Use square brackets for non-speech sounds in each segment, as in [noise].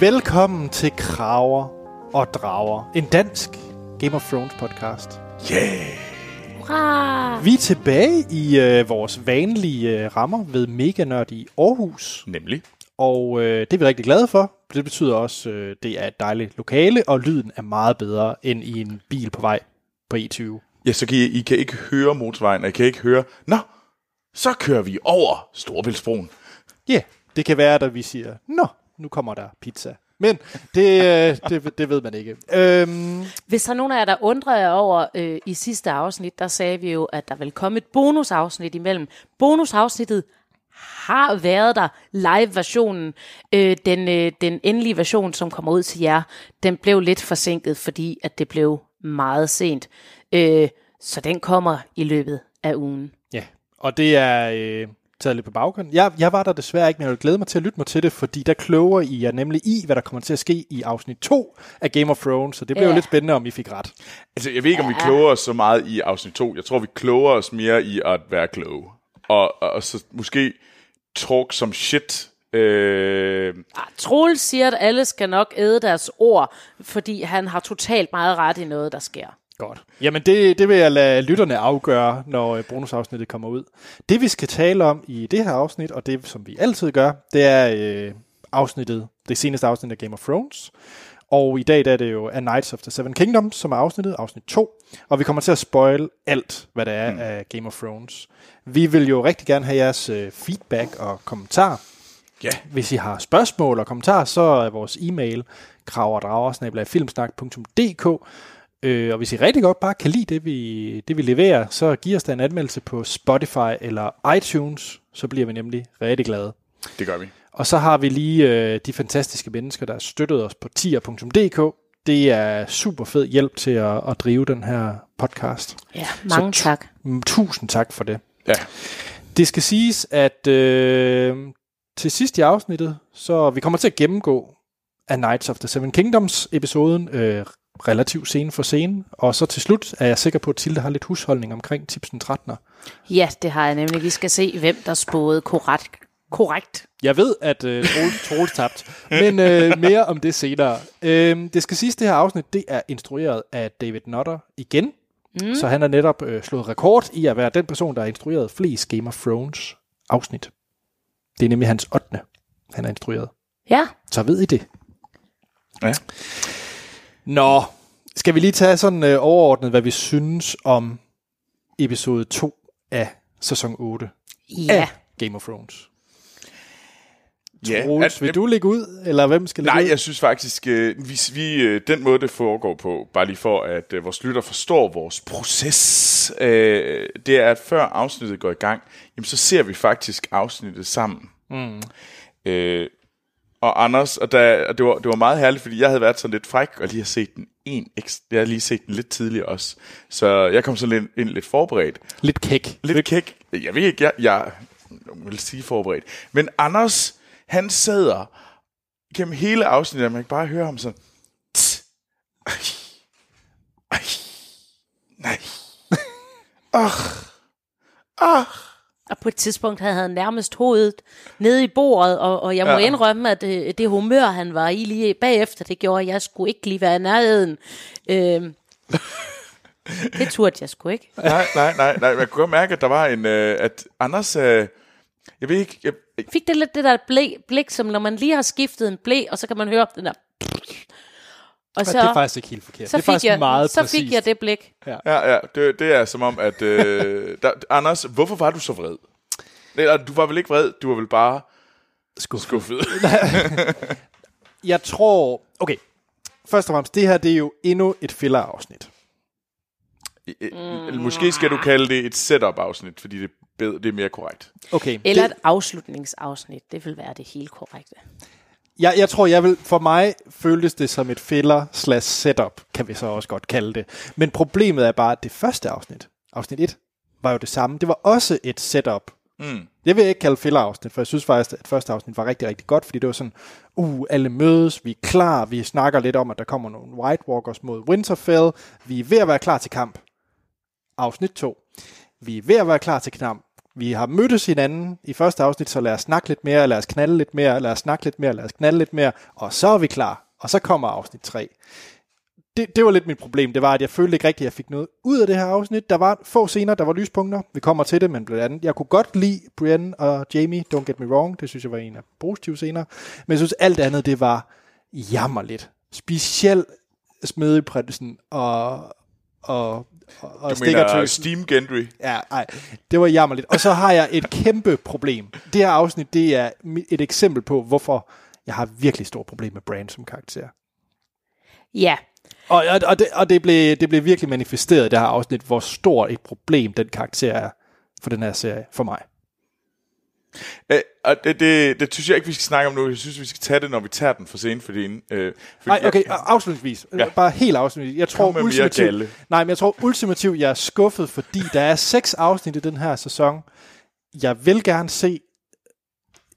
Velkommen til Kraver og Drager, en dansk Game of Thrones podcast. Yeah! Hurra! Vi er tilbage i øh, vores vanlige øh, rammer ved Mega Nørd i Aarhus, Nemlig. og øh, det er vi rigtig glade for. Det betyder også, øh, det er et dejligt lokale, og lyden er meget bedre end i en bil på vej på E E20. Ja, så kan I, I kan ikke høre motorvejen, og I kan ikke høre, nå, så kører vi over Storbæltsbroen. Ja, yeah, det kan være, at vi siger, nå, nu kommer der pizza. Men det, øh, det, det ved man ikke. Øhm, Hvis der er nogen af jer, der undrer jer over øh, i sidste afsnit, der sagde vi jo, at der vil komme et bonusafsnit imellem. Bonusafsnittet har været der, live-versionen. Øh, den, øh, den endelige version, som kommer ud til jer, den blev lidt forsinket, fordi at det blev meget sent. Øh, så den kommer i løbet af ugen. Ja, og det er øh, taget lidt på baggrund. Jeg, jeg var der desværre ikke, men jeg vil glæde mig til at lytte mig til det, fordi der kloger I jer nemlig i, hvad der kommer til at ske i afsnit 2 af Game of Thrones, så det bliver Ja. jo lidt spændende, om I fik ret. Altså, jeg ved ikke, om vi kloger os så meget i afsnit 2. Jeg tror, vi kloger os mere i at være kloge. Og, og, og så måske talk som shit. Øh, Ah, Troels siger, at alle skal nok æde deres ord, fordi han har totalt meget ret i noget, der sker. Godt. Jamen det, det vil jeg lade lytterne afgøre, når øh, bonusafsnittet kommer ud. Det vi skal tale om i det her afsnit, og det som vi altid gør, det er øh, afsnittet, det seneste afsnit af Game of Thrones. Og i dag der er det jo A Knights of the Seven Kingdoms, som er afsnittet, afsnit 2. Og vi kommer til at spoil alt, hvad der er mm. af Game of Thrones. Vi vil jo rigtig gerne have jeres øh, feedback og kommentarer. ja, Hvis I har spørgsmål og kommentarer, så er vores e-mail kraverdrager.filmsnak.dk øh, Og hvis I rigtig godt bare kan lide det vi, det, vi leverer, så giv os da en anmeldelse på Spotify eller iTunes, så bliver vi nemlig rigtig glade. det gør vi. Og så har vi lige øh, de fantastiske mennesker, der har støttet os på tier.dk. Det er super fed hjælp til at, at drive den her podcast. Ja, mange Så- tak. Tusind tak for det. Ja, Det skal siges, at øh, til sidst i afsnittet, så vi kommer til at gennemgå A Knights of the Seven Kingdoms episoden øh, relativt scene for scene, og så til slut er jeg sikker på, at Tilde har lidt husholdning omkring tipsen 13'er. Ja, det har jeg nemlig. Vi skal se, hvem der spåede korrekt. korrekt. Jeg ved, at øh, Troels, [laughs] tabt, men øh, mere om det senere. Øh, det skal siges, det her afsnit, det er instrueret af David Nutter igen, mm. så han har netop øh, slået rekord i at være den person, der har instrueret flest Game of Thrones afsnit. Det er nemlig hans 8. han har instrueret. Ja, Så ved I det. ja. Nå, skal vi lige tage sådan øh, overordnet, hvad vi synes om episode 2 af sæson 8 ja. af Game of Thrones. ja. Troels, vil du lægge ud, eller hvem skal lægge Nej, ud? jeg synes faktisk, øh, hvis vi, øh, den måde, det foregår på, bare lige for, at øh, vores lytter forstår vores proces, øh, det er, at før afsnittet går i gang, jamen, så ser vi faktisk afsnittet sammen. Mm. Øh, og Anders, og, der, og det, var, det var meget herligt, fordi jeg havde været sådan lidt fræk, og lige har set den en ekstra, jeg havde lige set den lidt tidligere også. Så jeg kom sådan lidt, ind lidt forberedt. Lidt kæk. Lidt kæk. Jeg ved ikke, jeg, jeg vil sige forberedt. Men Anders, han sidder gennem hele afsnittet, og man kan bare høre ham sådan, "Tss. ej, ej, nej, [laughs] ach, ach. Og på et tidspunkt havde han nærmest hovedet nede i bordet, og, og jeg må Ja. ja. indrømme, at det, det humør, han var i lige bagefter, det gjorde, at jeg skulle ikke lige være i nærheden. Øhm, [laughs] det turde jeg sgu ikke. Nej, nej, nej, nej. Man kunne godt mærke, at der var en, øh, at Anders, øh, jeg ved ikke, jeg, Fik det lidt det der blæ, blik, som når man lige har skiftet en blæ, og så kan man høre den der... Og Så, så, det er faktisk ikke helt forkert. så, det er fik, faktisk jeg, meget så præcist. fik jeg det blik. ja, ja, det, det er som om, at, øh, [laughs] der, Anders, hvorfor var du så vred? Eller, du var vel ikke vred, du var vel bare Skuffet. skuffet. [laughs] Jeg tror... Okay, først og fremmest, det her det er jo endnu et filler-afsnit. mm. Måske skal du kalde det et setup-afsnit, fordi det, er bedre, det er mere korrekt. Okay, Eller det, et afslutningsafsnit, det vil være det helt korrekte. jeg, jeg tror, jeg vil, for mig føltes det som et filler slash setup, kan vi så også godt kalde det. Men problemet er bare, at det første afsnit, afsnit 1, var jo det samme. Det var også et setup. Mm. Det vil jeg ikke kalde filler-afsnit, for jeg synes faktisk, at første afsnit var rigtig, rigtig godt, fordi det var sådan, uh, alle mødes, vi er klar, vi snakker lidt om, at der kommer nogle White Walkers mod Winterfell, vi er ved at være klar til kamp. Afsnit 2. Vi er ved at være klar til kamp. vi har mødtes hinanden i første afsnit, så lad os snakke lidt mere, lad os knalde lidt mere, lad os snakke lidt mere, lad os knalde lidt mere, og så er vi klar. Og så kommer afsnit 3. Det, det var lidt mit problem, det var, at jeg følte ikke rigtigt, at jeg fik noget ud af det her afsnit. Der var få scener, der var lyspunkter. Vi kommer til det, men blandt andet, jeg kunne godt lide Brienne og Jamie, don't get me wrong, det synes jeg var en af positive scener. Men jeg synes, alt andet, det var jammerligt. Specielt smedeprinsen og, og, og, og Du mener. Steam Gendry. Ja, ej, det var jammerligt. Og så har jeg et kæmpe problem. Det her afsnit, det er et eksempel på, hvorfor jeg har virkelig stort problem med Brand som karakter. Ja, Og, og, og, det, og det, blev, det blev virkelig manifesteret i det her afsnit, hvor stort et problem den karakter er for den her serie, for mig. Øh, og det, det, det synes jeg ikke, vi skal snakke om nu. Jeg synes, vi skal tage det, når vi tager den for sent. Fordi, øh, fordi Nej, okay, afslutningsvis. Ja. Bare helt afslutningsvis. Jeg tror ultimativt, nej, men jeg tror ultimativt, jeg er skuffet, fordi der er seks afsnit i den her sæson. Jeg vil gerne se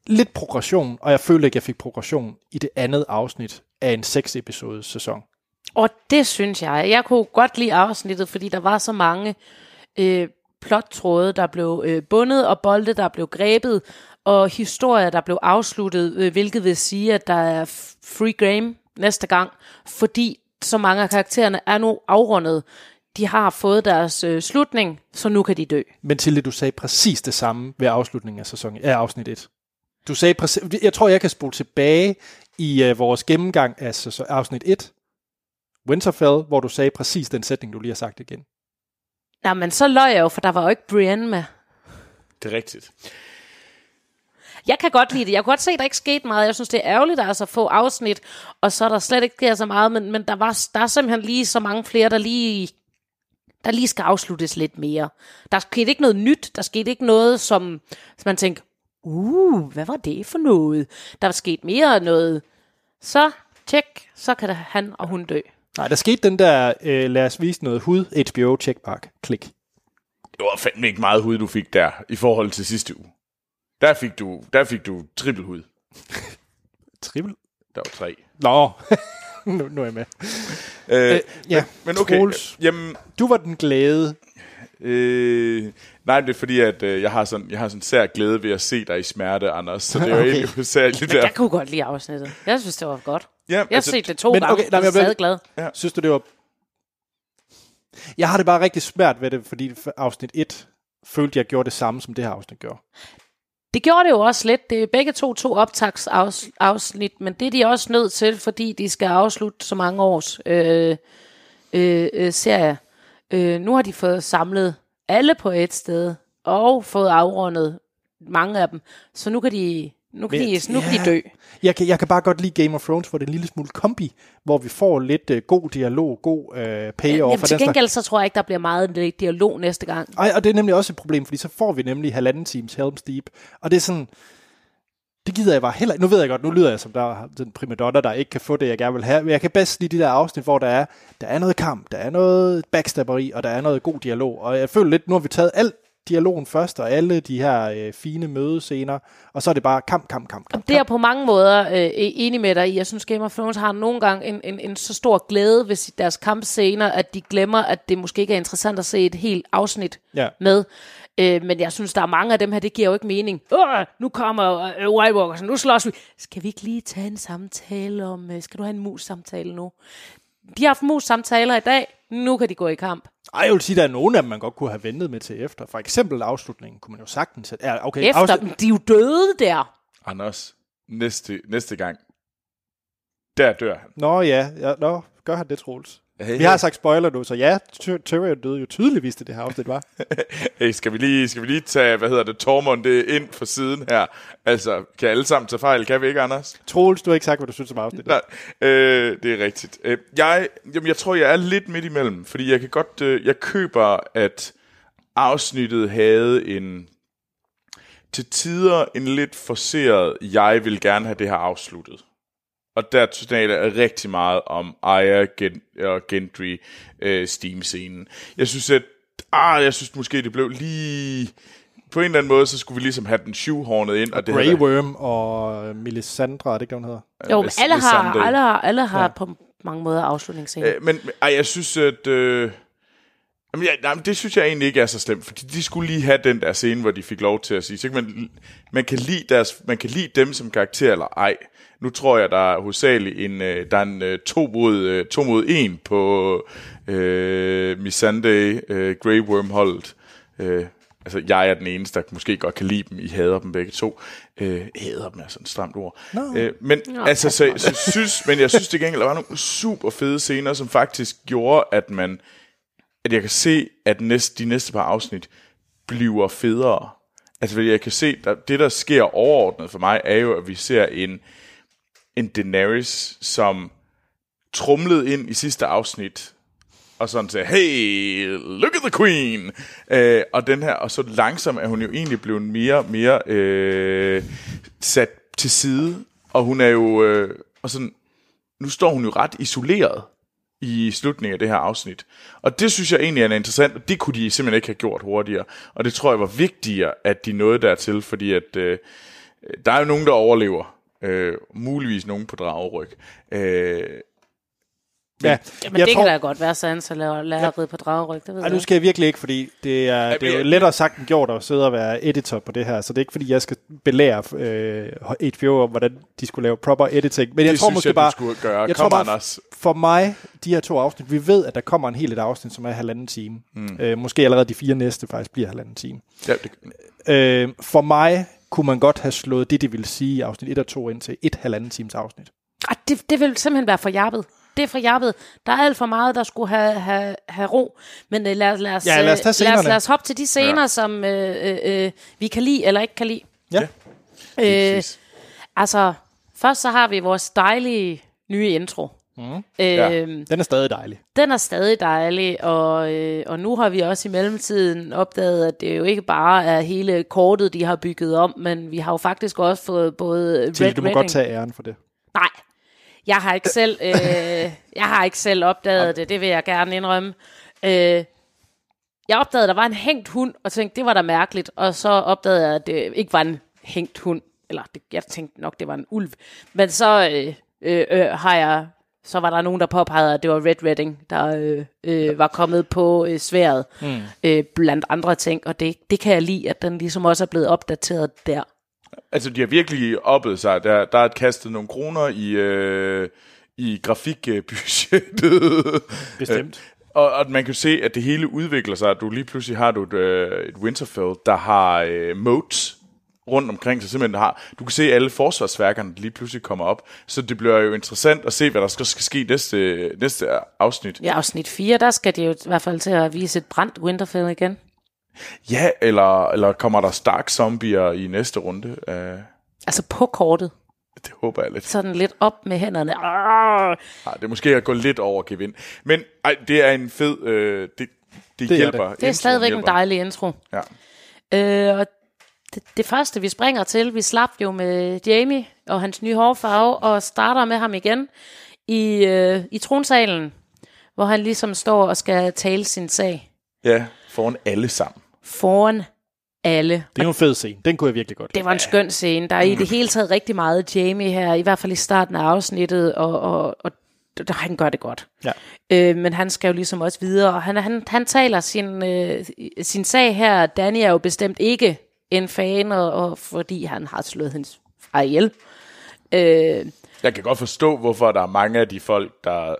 lidt progression, og jeg følte ikke, jeg fik progression i det andet afsnit af en seks episodes sæson. Og det synes jeg. Jeg kunne godt lide afsnittet, fordi der var så mange øh, plottråde, der blev øh, bundet, og bolde, der blev grebet, og historier, der blev afsluttet, øh, hvilket vil sige, at der er free game næste gang, fordi så mange af karaktererne er nu afrundet. De har fået deres øh, slutning, så nu kan de dø. Men Tilde, du sagde præcis det samme ved afslutningen af, sæson, af afsnit 1. Du sagde præcis, jeg tror, jeg kan spole tilbage i øh, vores gennemgang af sæson, afsnit 1, Winterfell, hvor du sagde præcis den sætning, du lige har sagt igen. Nej, men så løg jeg jo, for der var jo ikke Brienne med. Det er rigtigt. Jeg kan godt lide det. Jeg kunne godt se, at der ikke skete meget. Jeg synes, det er ærgerligt, at der er så få afsnit, og så er der slet ikke sker så meget, men, men der, var, der er simpelthen lige så mange flere, der lige, der lige skal afsluttes lidt mere. Der skete ikke noget nyt. Der skete ikke noget, som, som man tænker, uh, hvad var det for noget? Der er sket mere noget. Så, tjek, så kan der, han og hun dø. Nej, der skete den der, øh, lad os vise noget hud, HBO checkmark, klik. Det var fandme ikke meget hud, du fik der, i forhold til sidste uge. Der fik du, der fik du trippelhud. [laughs] Triple. Der var tre. Nå, [laughs] nu, nu er jeg med. Øh, ja, men okay, Troels. jamen, Du var den glade. øh, nej, det er fordi, at øh, jeg har sådan, jeg har sådan sær glæde ved at se dig i smerte, Anders. Så det er jo [laughs] Okay. egentlig hovedsageligt der. Jeg kunne godt lide afsnittet. Jeg synes, det var godt. Ja, Jeg har altså, set det to men gange, okay, nej, men jeg er stadig glad. Synes du, det var... Jeg har det bare rigtig svært ved det, fordi afsnit 1 følte, jeg gjorde det samme, som det her afsnit gjorde. Det gjorde det jo også lidt. Det er begge to to optagsafsnit, men det er de også nødt til, fordi de skal afslutte så mange års øh, øh, øh, serie. Øh, nu har de fået samlet alle på et sted, og fået afrundet mange af dem. Så nu kan de, nu kan de, nu kan ja. de dø. Jeg kan, jeg kan bare godt lide Game of Thrones, hvor det er en lille smule kombi, hvor vi får lidt øh, god dialog, god øh, payoff. Jamen, til den slags. gengæld så tror jeg ikke, der bliver meget dialog næste gang. Ej, og det er nemlig også et problem, fordi så får vi nemlig halvanden times Helm's Deep, og det er sådan, det gider jeg bare heller Nu ved jeg godt, nu lyder jeg som der er den primadonna, der ikke kan få det, jeg gerne vil have, men jeg kan bedst lide de der afsnit, hvor der er, der er noget kamp, der er noget backstabberi, og der er noget god dialog, og jeg føler lidt, nu har vi taget alt dialogen først, og alle de her øh, fine mødescener, og så er det bare kamp, kamp, kamp, kamp. Det er jeg på mange måder øh, enig med dig i. Jeg synes, Game of Thrones har nogle gange en, en, en så stor glæde ved deres kampscener, at de glemmer, at det måske ikke er interessant at se et helt afsnit Ja. med. Øh, men jeg synes, der er mange af dem her, det giver jo ikke mening. Åh, nu kommer øh, White Walkers, nu slås vi. Skal vi ikke lige tage en samtale om, øh, skal du have en mus-samtale nu? De har haft mus-samtaler i dag, nu kan de gå i kamp. Ej, jeg vil sige, der er nogle af dem, man godt kunne have ventet med til efter. For eksempel afslutningen kunne man jo sagtens... Ja, okay, Efter afslut- de er jo døde der. Anders, næste, næste gang, der dør han. Nå ja, ja nå, gør han det, Troels. Hey, Vi har sagt spoiler nu, så ja, Ty- Tyrion døde jo tydeligvis i det her afsnit, var. [laughs] hey, skal, vi lige, skal vi lige tage, hvad hedder det, Tormund det ind for siden her? Altså, kan alle sammen tage fejl? Kan vi ikke, Anders? Troels, du har ikke sagt, hvad du synes om afsnittet. Nej, øh, det er rigtigt. Øh, jeg, jamen, jeg tror, jeg er lidt midt imellem, fordi jeg kan godt, øh, jeg køber, at afsnittet havde en, til tider en lidt forceret, jeg vil gerne have det her afsluttet. Og der taler jeg rigtig meget om Aya Gen, og Gendry øh, Steam-scenen. Jeg synes, at ah, jeg synes måske, det blev lige... På en eller anden måde, så skulle vi ligesom have den shoehornet ind. Og, det Grey havde- Worm og Melisandre, er det ikke, hvad hun hedder? Jo, men alle har, alle har, alle har ja. på mange måder afslutningsscener. Øh, men men, ej, jeg synes, at... Øh, Jamen, ja, nej, men det synes jeg egentlig ikke er så slemt, fordi de skulle lige have den der scene, hvor de fik lov til at sige, så kan man, man, kan lide deres, man kan lide dem som karakter eller ej. Nu tror jeg, der er hovedsageligt en, øh, der er en øh, to, mod, øh, to mod en på øh, Missandei, øh, Grey Worm-holdet. Øh, altså, jeg er den eneste, der måske godt kan lide dem. I hader dem begge to. Øh, hader dem er sådan et stramt ord. Nå. Øh, men, altså, så, så, synes, men jeg synes det gengæld, der var nogle super fede scener, som faktisk gjorde, at man at jeg kan se, at næste, de næste par afsnit bliver federe. Altså, jeg kan se, at det, der sker overordnet for mig, er jo, at vi ser en, en Daenerys, som trumlede ind i sidste afsnit, og sådan sagde, hey, look at the queen! Øh, og den her, og så langsomt er hun jo egentlig blevet mere mere øh, sat til side, og hun er jo, øh, og sådan, nu står hun jo ret isoleret i slutningen af det her afsnit. Og det synes jeg egentlig er interessant, og det kunne de simpelthen ikke have gjort hurtigere. Og det tror jeg var vigtigere, at de nåede dertil, fordi at øh, der er jo nogen, der overlever. Øh, muligvis nogen på drageryg. Øh, Ja, Jamen, det tror... kan da godt være Sansa laver lærer ja. på drageryg, det ved Ej, jeg nu skal jeg virkelig ikke, fordi det er, det er jo jeg- lettere sagt end gjort at sidde og være editor på det her, så det er ikke fordi, jeg skal belære øh, HBO om, hvordan de skulle lave proper editing. Men jeg det tror synes måske jeg, bare, du skulle gøre. jeg Kom, tror bare, Anders. for mig, de her to afsnit, vi ved, at der kommer en helt et afsnit, som er halvanden time. Mm. Øh, måske allerede de fire næste faktisk bliver halvanden time. Ja, det, Øh, for mig kunne man godt have slået det, det ville sige i afsnit 1 og 2 ind til et halvanden times afsnit. Ah, det, det vil simpelthen være for jappet. Det er for jappet. Der er alt for meget, der skulle have, have, have ro. Men øh, lad, os- lad, os, Ja, lad os tage øh, lad, os, lad os hoppe til de scener, Ja. ja. som øh, øh, øh, vi kan lide eller ikke kan lide. Ja. Øh, præcis. altså, først så har vi vores dejlige nye intro. Mm. Øh, Ja. Den er stadig dejlig. Den er stadig dejlig, og, øh, og nu har vi også i mellemtiden opdaget, at det jo ikke bare er hele kortet, de har bygget om, men vi har jo faktisk også fået både Til, Red du må Wedding... godt tage æren for det. Nej, jeg har ikke selv, øh, jeg har ikke selv opdaget det, det vil jeg gerne indrømme. Øh, jeg opdagede, at der var en hængt hund, og tænkte, det var da mærkeligt, og så opdagede jeg, at det ikke var en hængt hund, eller det, jeg tænkte nok, det var en ulv. Men så øh, øh, øh, har jeg, så var der nogen, der påpegede, at det var Red Redding, der øh, øh, var kommet på øh, sværet, mm. øh, blandt andre ting, og det, det kan jeg lide, at den ligesom også er blevet opdateret der. Altså, de har virkelig oppet sig. Der, der er kastet nogle kroner i, øh, i grafikbudgettet. [laughs] Bestemt. Og, og man kan se, at det hele udvikler sig. Du lige pludselig har du et, øh, et Winterfell, der har øh, moats rundt omkring sig. Simpelthen har, du kan se alle forsvarsværkerne, der lige pludselig kommer op. Så det bliver jo interessant at se, hvad der skal, skal ske næste, næste afsnit. I afsnit 4, der skal de jo i hvert fald til at vise et brændt Winterfell igen. Ja, eller, eller kommer der Stark Zombier i næste runde? Uh, Altså på kortet. det håber jeg lidt. Sådan lidt op med hænderne. Arrr! Ej, det er måske at gå lidt over gevind. Men ej, det er en fed... Øh, det, det, Det det er hjælper. Det er stadigvæk en dejlig intro. Ja. Øh, og det, det første, vi springer til, vi slap jo med Jamie og hans nye hårfarve, og starter med ham igen i, øh, i tronsalen, hvor han ligesom står og skal tale sin sag ja, foran alle sammen. Foran alle. Det er jo en fed scene. Den kunne jeg virkelig godt Det lide. var en skøn scene. Der er i det hele taget rigtig meget Jamie her, i hvert fald i starten af afsnittet, og, og, og d- han gør det godt. Ja. Øh, men han skal jo ligesom også videre, og han, han, han taler sin, øh, sin sag her. Danny er jo bestemt ikke en fan, og, og fordi han har slået hendes far ihjel. Øh, Jeg kan godt forstå, hvorfor der er mange af de folk, der,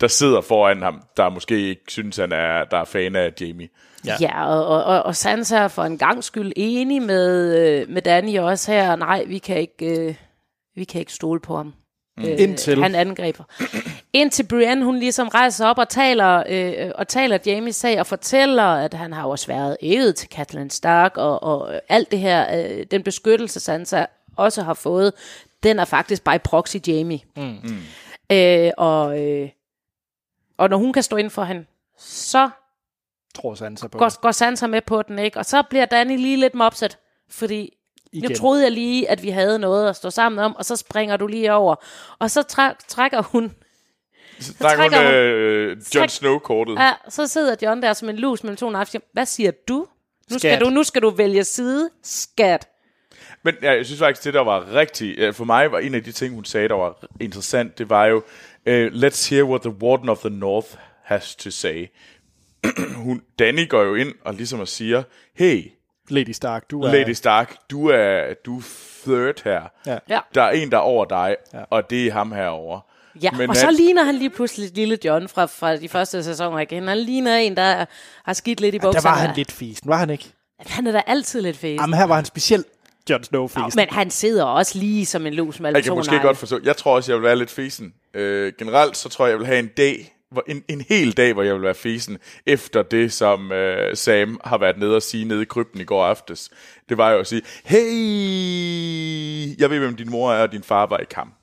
der sidder foran ham, der måske ikke synes, han er, der er fan af Jamie. Ja. ja, og, og, og, Sansa er for en gang skyld enig med, øh, med Danny også her. Nej, vi kan ikke, øh, vi kan ikke stole på ham. Øh, Indtil- Han angriber. Indtil Brienne, hun ligesom rejser op og taler, øh, og taler Jamies sag og fortæller, at han har også været æget til Catelyn Stark, og, og alt det her, øh, den beskyttelse Sansa også har fået, den er faktisk by proxy Jamie. Mm. Øh, og, øh, og når hun kan stå ind for hende, så tror Sansa på. går, går Sansa med på den, ikke? Og så bliver Danny lige lidt mopset, fordi Igen. nu troede jeg lige, at vi havde noget at stå sammen om, og så springer du lige over. Og så træ- trækker hun, Så der er trækker kun hun- øh, træk- Snow-kortet. ja, så sidder John der som en lus mellem to nafs. Hvad siger du? Nu skal Skat. du, nu skal du vælge side. Skat. Men ja, jeg synes faktisk, det der var rigtig... øh, For mig var en af de ting, hun sagde, der var interessant, det var jo, uh, let's hear what the Warden of the North has to say. [clears throat] hun, Danny går jo ind og ligesom og siger, hey, Lady Stark, du er... Lady Stark, du er, du er third her. Ja. Ja. Der er en, der er over dig, Ja. ja. og det er ham herovre. Ja, Men Men og han- så ligner han lige pludselig lille John fra, fra de første sæsoner igen. Han ligner en, der har skidt lidt i Der bukserne. var han lidt fisen, var han ikke? Han er da altid lidt fæs. Jamen, her var han specielt Jon Snow fisen. Men han sidder også lige som en lus med Jeg kan måske godt forstå. Jeg tror også, jeg vil være lidt fesen. Øh, generelt så tror jeg, jeg vil have en dag, hvor, en, en hel dag, hvor jeg vil være fesen, efter det, som øh, Sam har været nede og sige nede i krypten i går aftes. Det var jo at sige, hey, jeg ved, hvem din mor er, og din far var i kamp.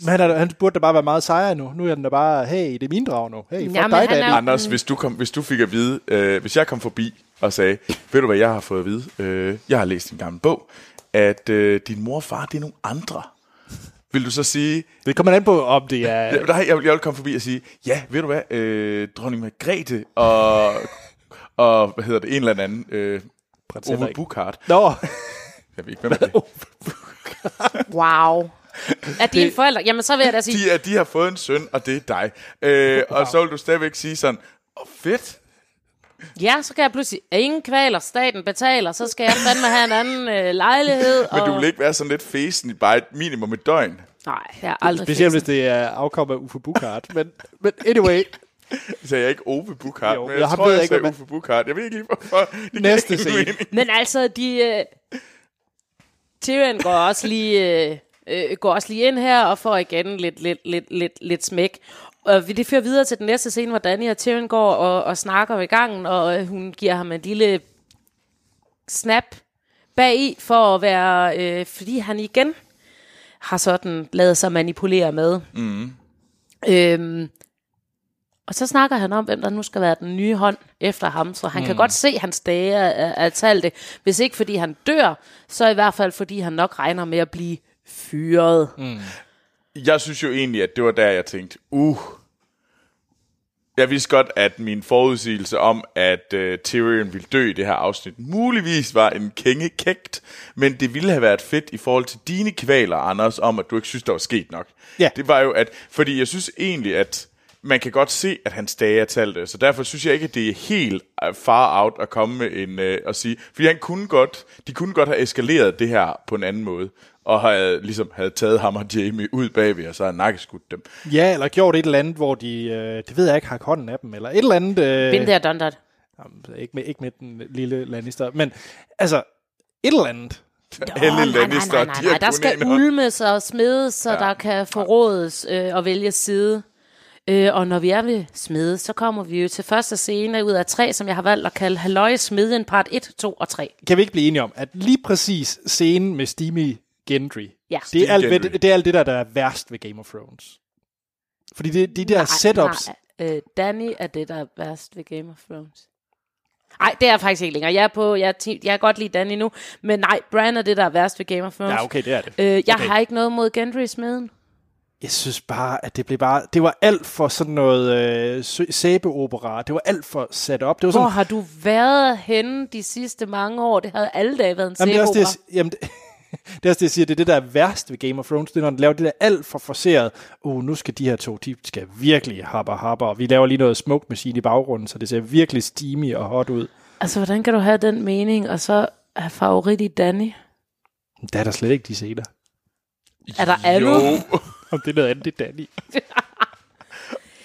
Men han, er, han burde da bare være meget sejere nu. Nu er den da bare, hey, det er min drag nu. Hey, fuck dig, er jo- Anders, hvis du, kom, hvis du fik at vide, øh, hvis jeg kom forbi og sagde, ved du hvad jeg har fået at vide? Øh, jeg har læst en gammel bog, at øh, din mor og far, det er nogle andre. Vil du så sige, Det kommer an på, om det er... Ja, nej, jeg, vil, jeg vil komme forbi og sige, ja, ved du hvad, øh, dronning Margrethe og, og, hvad hedder det, en eller anden, øh, Ove. Buchhardt. Nå, [laughs] Jeg ved ikke, hvem er det? [laughs] Wow. Er dine forældre? Jamen, så vil jeg da sige, De, er, de har fået en søn, og det er dig. Øh, og så vil du stadigvæk sige sådan, åh, oh, fedt. Ja, så kan jeg pludselig, at ingen kvaler, staten betaler, så skal jeg fandme have en anden øh, lejlighed. Men og... du vil ikke være sådan lidt fesen i bare et minimum et døgn. Nej, jeg er aldrig specielt fesen. hvis det er afkom af Uffe Bukart. Men, men anyway, [laughs] Så sagde jeg ikke Ove Buchhardt, Jo, men jeg, jeg tror, ved jeg ikke, sagde Uffe Buchhardt. Jeg ved ikke lige, hvorfor. Det Næste scene. Men altså, de... Øh, Tyrion går også lige... Øh, øh, går også lige ind her og får igen lidt, lidt, lidt, lidt, lidt smæk. Og vi- det fører videre til den næste scene, hvor Danny og Tyrion går og, og snakker ved gangen, og øh, hun giver ham en lille snap bag i for at være, øh, fordi han igen har sådan lavet sig manipulere med. Mm. Øhm, og så snakker han om, hvem der nu skal være den nye hånd efter ham, så han mm. kan godt se, hans dage er, er talte. Hvis ikke fordi han dør, så i hvert fald fordi han nok regner med at blive fyret. Mm. Jeg synes jo egentlig, at det var der, jeg tænkte, uh, jeg vidste godt, at min forudsigelse om, at uh, Tyrion ville dø i det her afsnit, muligvis var en kængekægt, men det ville have været fedt i forhold til dine kvaler, Anders, om at du ikke synes, der var sket nok. Ja. Det var jo, at, fordi jeg synes egentlig, at man kan godt se, at hans dage er talte, så derfor synes jeg ikke, at det er helt øh, far out at komme med en, uh, og sige, fordi han kunne godt, de kunne godt have eskaleret det her på en anden måde, og havde, ligesom havde taget ham og Jamie ud bagved, og så havde nakkeskudt dem. ja, eller gjort et eller andet, hvor de, øh, det ved jeg ikke, har hånden af dem, eller et eller andet... Øh, Been there, done that. Jamen, ikke, med, ikke med den lille Lannister, men altså, et eller andet. [laughs] Helle nej, nej, Lannister, nej, nej, nej. Der skal ulmes og smedes, så ja. der kan forrådes øh, og vælge side. Øh, og når vi er ved smede, så kommer vi jo til første scene ud af tre, som jeg har valgt at kalde Halløj Smedjen part 1, 2 og 3. Kan vi ikke blive enige om, at lige præcis scenen med Steamy Gendry, Ja. det, er alt, Gendry. ved, det er alt det der, der er værst ved Game of Thrones. Fordi det, de der Nej, setups... Nej, øh, Danny er det, der er værst ved Game of Thrones. Nej, det er jeg faktisk ikke længere. Jeg er, på, jeg, er ti- jeg er godt lide Danny nu, men nej, Bran er det, der er værst ved Game of Thrones. Ja, okay, det er det. Øh, jeg Okay. har ikke noget mod Gendry smeden. Jeg synes bare, at det blev bare... Det var alt for sådan noget øh, sæbeopera. Det var alt for sat op. Det var Hvor sådan... har du været henne de sidste mange år? Det havde alle dage været en Jamen, det er også det, jeg, sæbeopera. jamen, det, [laughs] det er også det, jeg siger. Det er det, der er værst ved Game of Thrones. Det er, når den laver det der alt for forceret. Uh, nu skal de her to, de skal virkelig happer happer. Og vi laver lige noget smoke machine i baggrunden, så det ser virkelig steamy og hot ud. Altså, hvordan kan du have den mening, og så er favorit i Danny? Der er der slet ikke de scener. Er der Anu? [laughs] Om det er noget andet, det er Danny. [laughs]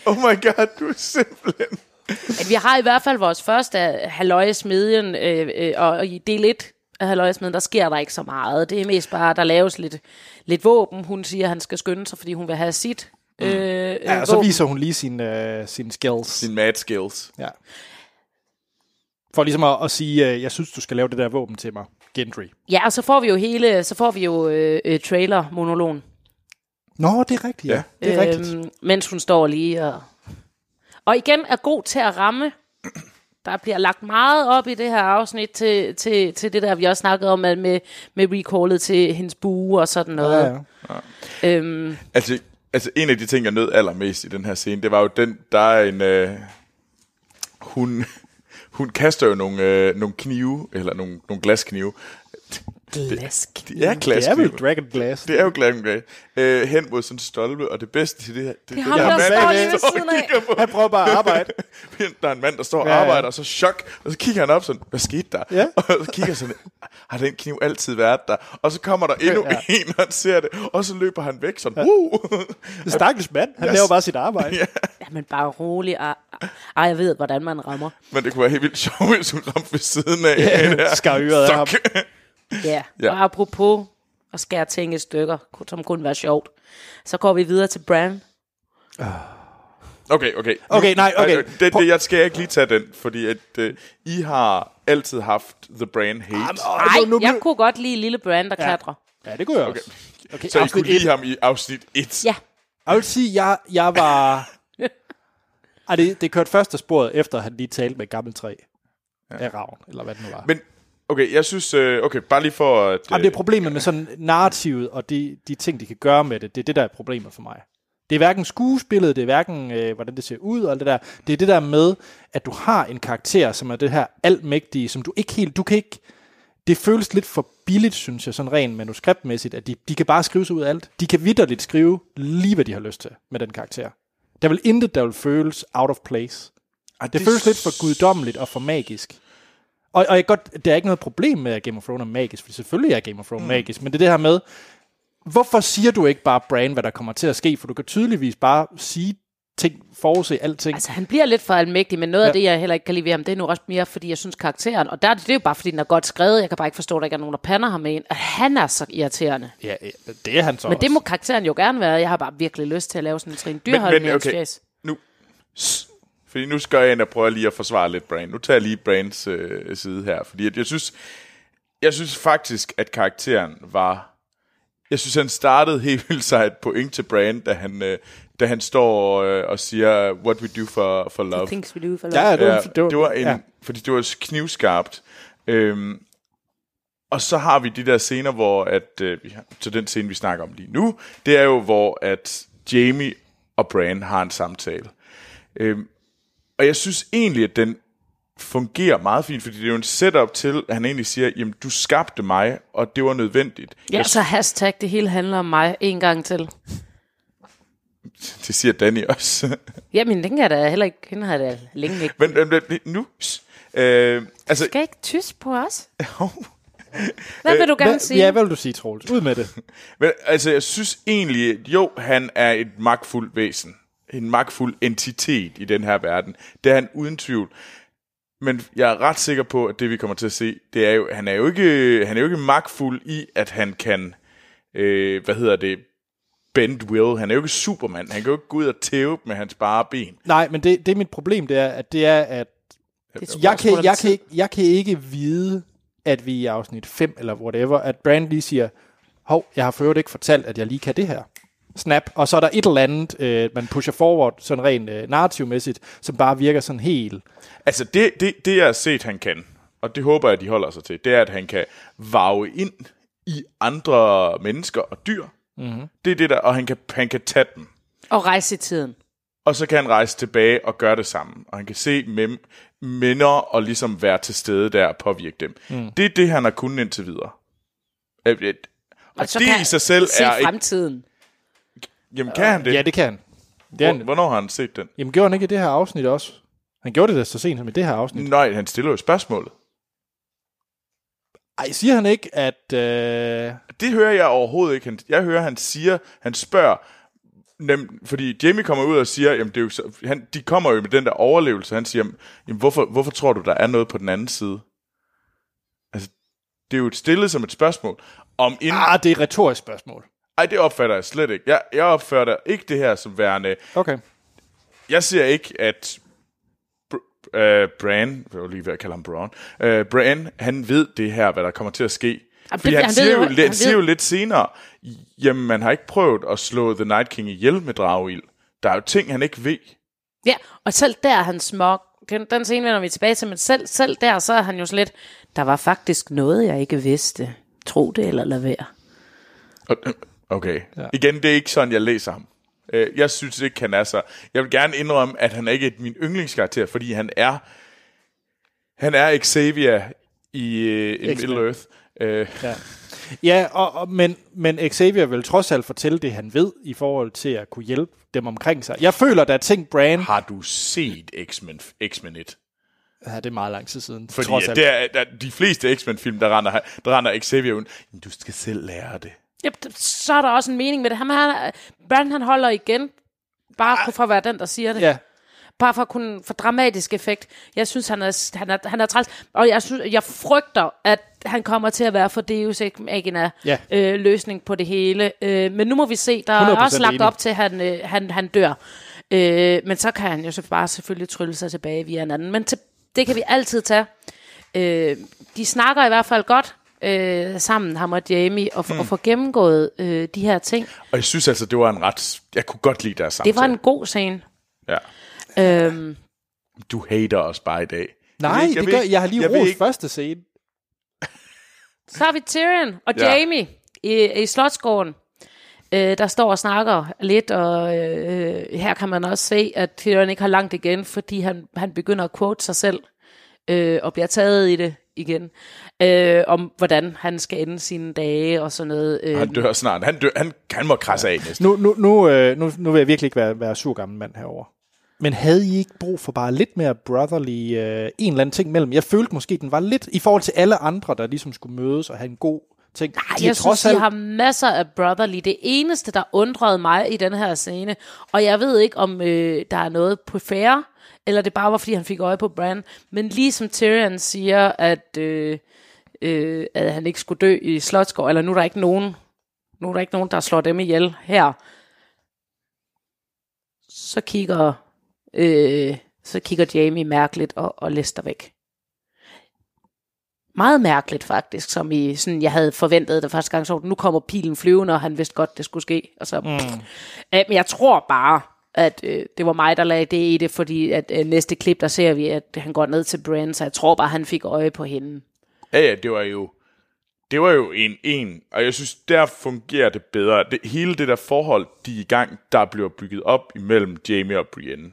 Oh my god, du er simpelthen... At vi har i hvert fald vores første halvøje smedjen, øh, øh, og i del 1 af halvøje smedjen, der sker der ikke så meget. Det er mest bare, der laves lidt, lidt våben. Hun siger, at han skal skynde sig, fordi hun vil have sit øh, Ja, øh, og så våben. viser hun lige sine, uh, sine skills. Din mad skills. Ja. For ligesom at, at sige, uh, jeg synes, du skal lave det der våben til mig. Gendry. Ja, og så får vi jo hele, så får vi jo øh, øh, trailer-monologen. Nå, det er rigtigt, ja. Ja. Det er rigtigt. Øhm, mens hun står lige og... Og igen er god til at ramme. Der bliver lagt meget op i det her afsnit til, til, til det der, vi også snakkede om med, med, med recallet til hendes bue og sådan noget. Ja, ja. Øhm, Altså, altså, en af de ting, jeg nød allermest i den her scene, det var jo den, der er en... Øh, hun, hun kaster jo nogle, øh, nogle knive, eller nogle, nogle glasknive, Glask. Det er Det glasknive. er vel Dragon Glass. Det er jo glasknive. Øh, hen mod sådan en stolpe, og det bedste til det her... Det, Det er ham, der der står lige ved og siden af. Han prøver bare at arbejde. [laughs] Der er en mand, der står og Ja, ja. arbejder, og så chok, og så kigger han op sådan, hvad skete der? Ja. [laughs] Og så kigger han sådan, har den kniv altid været der? Og så kommer der endnu Ja. en, og han ser det, og så løber han væk sådan, uh! [laughs] Det stakkels mand. Han Yes. laver bare sit arbejde. ja. Ja, men bare rolig. Ej, ej, jeg ved, hvordan man rammer. Men det kunne være helt vildt sjovt, hvis hun ramte ved siden af. Ja, Skar øret af ham. Ja, Ja. og apropos at skære ting i stykker, som kunne være sjovt, så går vi videre til Bran. Okay, okay. Okay, nej, okay. Øh, Det, det, jeg skal ikke lige tage den, fordi at, uh, I har altid haft The Brain Hate. Nej, Altså, nu jeg kunne godt lide lille Bran, der ja. klatrer. Ja, det kunne jeg også. Okay, så I kunne lide et. ham i afsnit 1. Ja, Jeg vil sige, jeg, jeg var... [laughs] Ej, det, det kørte først af sporet, efter han lige talte med et gammelt træ. Ja. Af ravn, eller hvad det nu var. Men, okay, jeg synes... Øh, okay, bare lige for at... Jamen, det er problemet med sådan narrativet, og de, de ting, de kan gøre med det, det er det, der er problemet for mig. Det er hverken skuespillet, det er hverken, øh, hvordan det ser ud, og alt det der. Det er det der med, at du har en karakter, som er det her almægtige, som du ikke helt... Du kan ikke... Det føles lidt for billigt, synes jeg, sådan rent manuskriptmæssigt, at de, de kan bare skrive sig ud af alt. De kan vidderligt skrive lige, hvad de har lyst til med den karakter. Der vil intet, der vil føles out of place. Ej, Det føles lidt for guddommeligt og for magisk. Og, og jeg godt, der er ikke noget problem med, at Game of Thrones er magisk, for selvfølgelig er Game of Thrones mm. magisk, men det er det her med, hvorfor siger du ikke bare, Bran, hvad der kommer til at ske? For du kan tydeligvis bare sige ting, forudse alting. altså han bliver lidt for almægtig, men noget ja. af det, jeg heller ikke kan lide ved ham, det er nu også mere, fordi jeg synes karakteren, og der, det er jo bare, fordi den er godt skrevet, jeg kan bare ikke forstå, at der ikke er nogen, der pander ham en, at han er så irriterende. Ja, det er han så Men det også. må karakteren jo gerne være. Jeg har bare virkelig lyst til at lave sådan en trin dyrhold med okay. okay. Nu, s- fordi nu skal jeg ind og prøve lige at forsvare lidt Brain. Nu tager jeg lige Brains øh, side her, fordi at jeg synes, jeg synes faktisk, at karakteren var... Jeg synes, han startede helt vildt sig et point til Brain, da han, øh, da han står øh, og siger, what we do for, for love. Things we do for love. ja, det var, Ja, det var, det var en, ja. fordi det var knivskarpt. Øhm, og så har vi de der scener, hvor at, øh, så den scene, vi snakker om lige nu, det er jo, hvor at Jamie og Bran har en samtale. Øhm, og jeg synes egentlig, at den fungerer meget fint, fordi det er jo en setup til, at han egentlig siger, jamen du skabte mig, og det var nødvendigt. Ja, Jeg, så hashtag, det hele handler om mig en gang til. det siger Danny også. [laughs] Jamen, den kan da heller ikke, hende har da længe ikke. men, men, men nu... Øh, altså, Skal ikke tyst på os? Hvad vil du gerne Hvad, sige? ja, hvad vil du sige, Troels? Ud med det. [laughs] Men altså, jeg synes egentlig, at jo, han er et magtfuldt væsen. En magtfuld entitet i den her verden. Det er han uden tvivl. Men jeg er ret sikker på, at det vi kommer til at se, det er jo, han er jo ikke, han er jo ikke magtfuld i, at han kan, øh, hvad hedder det, bend will. Han er jo ikke Superman. Han kan jo ikke gå ud og tæve med hans bare ben. Nej, men det, det er mit problem, det er, at det er, at Det er jeg kan, jeg, kan, ikke- jeg kan ikke vide, at vi i afsnit 5 eller whatever, at Brand lige siger, hov, jeg har for ikke fortalt, at jeg lige kan det her. Snap. Og så er der et eller andet, øh, man pusher forward, sådan rent øh, narrativmæssigt, som bare virker sådan helt... Altså, det, det, det jeg har set, han kan, og det håber jeg, de holder sig til, det er, at han kan varve ind i andre mennesker og dyr. Mm-hmm. Det er det der, og han kan, han kan tage dem. Og rejse i tiden. Og så kan han rejse tilbage og gøre det samme. Og han kan se mem- minder og ligesom være til stede der og påvirke dem. Mm. Det er det, han har kunnet indtil videre. Øh, øh, Og, og så det kan i sig selv se er ikke... Jamen, kan han det? Ja, det kan han. Det er Hvor, han. hvornår har han set den? Jamen, gjorde han ikke i det her afsnit også? Han gjorde det da så sent som i det her afsnit. Nej, han stiller jo spørgsmålet. Ej, siger han ikke, at... Øh... Det hører jeg overhovedet ikke. Jeg hører, han siger, han spørger, nem, fordi Jamie kommer ud og siger, jamen det er jo så, han, de kommer jo med den der overlevelse, han siger, jamen hvorfor, hvorfor tror du, der er noget på den anden side? Altså, det er jo stillet som et spørgsmål. Om ind... Ah, det er et retorisk spørgsmål. Ej, det opfatter jeg slet ikke. Jeg, jeg opfatter ikke det her som værende... Okay. Jeg siger ikke, at Br- øh, Bran, jeg var lige ved at kalde ham Braun, øh, Bran, han ved det her, hvad der kommer til at ske. Jamen, Fordi det- han, han siger jo, han han siger jo lidt senere, jamen man har ikke prøvet at slå The Night King ihjel med drageild. Der er jo ting, han ikke ved. Ja, og selv der er han smuk. Den, den scene vender vi tilbage til, men selv, selv der, så er han jo sådan lidt, der var faktisk noget, jeg ikke vidste. Tro det eller lad være. Og- Okay. Ja. Igen, det er ikke sådan, jeg læser ham. Øh, Jeg synes ikke, han er så... Jeg vil gerne indrømme, at han er ikke et min yndlingskarakter, fordi han er... Han er Xavier i, uh, i X-Men. Middle Earth. Øh, Ja, ja og, og, men, men Xavier vil trods alt fortælle det, han ved, i forhold til at kunne hjælpe dem omkring sig. Jeg føler, der er ting, Bran... har du set X-Men, X-Men 1? Ja, det er meget lang tid siden. Fordi trods alt. det er, der, de fleste X-Men-film, der render, der render Xavier ud. "Men Du skal selv lære det. Yep, så er der også en mening med det. Han, han, Brand, han holder igen, bare for at være den, der siger det. Ja, Bare for at kunne få dramatisk effekt. Jeg synes, han er, han er, han er træls. Og jeg, synes, jeg frygter, at han kommer til at være for Deus Machina Ja. øh, løsning på det hele. Øh, men nu må vi se. Der er 100% også lagt enig. op til, at han, øh, han, han dør. Øh, men så kan han jo så bare selvfølgelig trylle sig tilbage via en anden. Men til, det kan vi altid tage. Øh, de snakker i hvert fald godt øh, sammen, ham og Jamie, og, mm. og får gennemgået øh, de her ting. Og jeg synes altså, det var en ret... Jeg kunne godt lide deres samtale. Det var en god scene. Ja. Øhm, Du hater os bare i dag. nej, Jeg ved det jeg ved gør, jeg har lige rost ikke- første scene. [laughs] Så har vi Tyrion og Ja. Jamie i, i Slotsgården, øh, der står og snakker lidt, og øh, her kan man også se, at Tyrion ikke har langt igen, fordi han, han begynder at quote sig selv, øh, og bliver taget i det igen, øh, om hvordan han skal ende sine dage og sådan noget. Øh, Han dør snart. Han, dør, han, han må krasse af næsten. Nu, nu, nu, øh, nu, nu vil jeg virkelig ikke være, være sur gammel mand herover. Men havde I ikke brug for bare lidt mere brotherly, øh, en eller anden ting mellem? Jeg følte måske, den var lidt i forhold til alle andre, der ligesom skulle mødes og have en god ting. Ej, De er jeg trods synes, de alt- har masser af brotherly. Det eneste, der undrede mig i den her scene, og jeg ved ikke, om øh, der er noget på fair, eller det bare var, fordi han fik øje på Bran, men lige som Tyrion siger, at, øh, øh, at han ikke skulle dø i Slotsgård, eller nu er der ikke nogen, nu er der ikke nogen, der slår dem ihjel her, så kigger, øh, så kigger Jamie mærkeligt og, og lister væk meget mærkeligt faktisk, som i sådan, jeg havde forventet det første gang, så nu kommer pilen flyvende, og han vidste godt, det skulle ske. Og så, mm. øh, men jeg tror bare, at øh, det var mig, der lagde det i det, fordi at øh, næste klip, der ser vi, at han går ned til Bran, så jeg tror bare, han fik øje på hende. Ja, ja, det var jo... Det var jo en en, og jeg synes, der fungerer det bedre. Det, hele det der forhold, de er i gang, der bliver bygget op imellem Jamie og Brienne.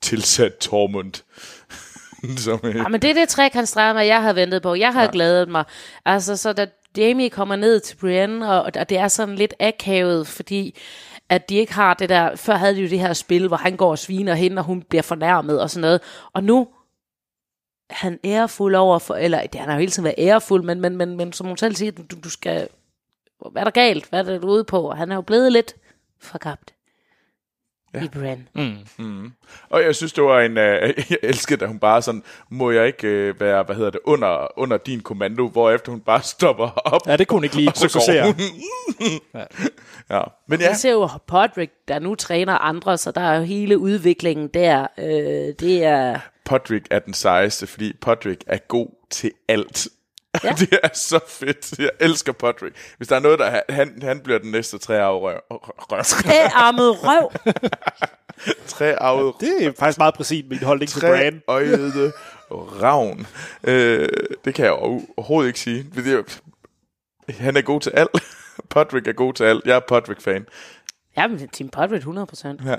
Tilsat Tormund. [laughs] Som, øh, Ja, men det er det trekantsdrama, jeg har ventet på. Jeg har ja. glædet mig. Altså, så da Jamie kommer ned til Brienne, og, og det er sådan lidt akavet, fordi at de ikke har det der... Før havde de jo det her spil, hvor han går og sviner hende, og hun bliver fornærmet og sådan noget. Og nu er han ærefuld over for... Eller, det han har jo hele tiden været ærefuld, men, men, men, men som hun selv siger, du, du skal... Hvad er der galt? Hvad er det, du ude på? Han er jo blevet lidt forgabt. Ja. I Brienne. Og jeg synes, det var en... Øh, [laughs] jeg elskede, da hun bare sådan, må jeg ikke øh, være, hvad hedder det, under, under din kommando, hvorefter hun bare [laughs] stopper op. Ja, det kunne hun ikke lige og så går hun. [laughs] ja. Men ja, Vi ser jo Podrick, der nu træner andre, så der er jo hele udviklingen der. Øh, det er... Podrick er den sejeste, fordi Podrick er god til alt. Ja. [laughs] Ja. det er så fedt. Jeg elsker Podrick. Hvis der er noget, der... Han, han bliver den næste træarvet røv. røv. Træarmet røv. [laughs] Træarvet Det er faktisk meget præcist min holdning til Bran. Træøjede ravn. Øh, det kan jeg overhovedet ikke sige. Det er, han er god til alt. [laughs] Podrick er god til alt. Jeg er Podrick-fan. Ja, men Team Podrick 100%. Ja.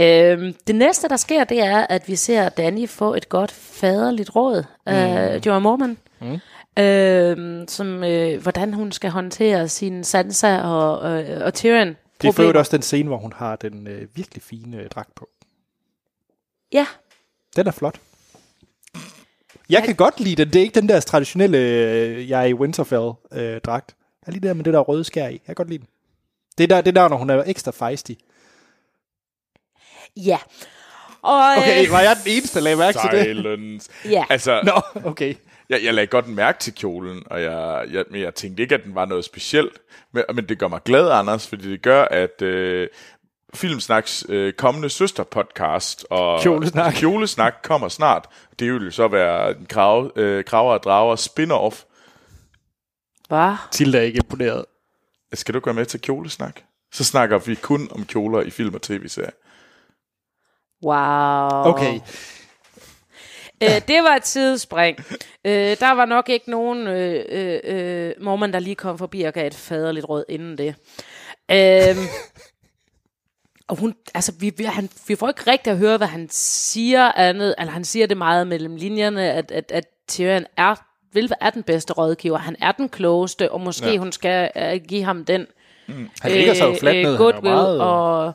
Øhm, det næste, der sker, det er, at vi ser Danny få et godt faderligt råd af mm. Joanne Mormon. Mm. Øhm, som, øh, hvordan hun skal håndtere sin Sansa og, øh, og Tyrion. Det er for også den scene, hvor hun har den øh, virkelig fine øh, dragt på. Ja, Den er flot. Jeg kan godt lide den. Det er ikke den der traditionelle, øh, jeg er i Winterfell-dragt. jeg er lige der med det der røde skær i. Jeg kan godt lide den. Det er der, det er der når hun er ekstra feisty. Ja. Og, Okay, øh, var jeg den eneste, der lagde mærke til det? Silence. Ja. Altså, Nå, okay. jeg, jeg lagde godt mærke til kjolen, og jeg, jeg, men jeg tænkte ikke, at den var noget specielt. Men, men det gør mig glad, Anders, fordi det gør, at øh, Filmsnaks øh, kommende søsterpodcast og Kjolesnak. Kjolesnak kommer snart. Det vil jo så være en krav, øh, Kraver og Drager spin-off. Hvad? Tilda er ikke imponeret. Skal du gå med til Kjolesnak? Så snakker vi kun om kjoler i film og tv-serier. Wow. Okay. Øh, det var et tidsspring. Øh, der var nok ikke nogen øh, øh, øh, mormon, der lige kom forbi og gav et faderligt råd inden det. Øh, og hun, altså, vi, vi, han, vi får ikke rigtig at høre, hvad han siger andet. Altså, han siger det meget mellem linjerne, at, at, at Tyrion er vil er den bedste rådgiver. Han er den klogeste, og måske Ja. hun skal øh, give ham den Han ligger sig jo fladt ned. Han er jo goodwill, meget, og,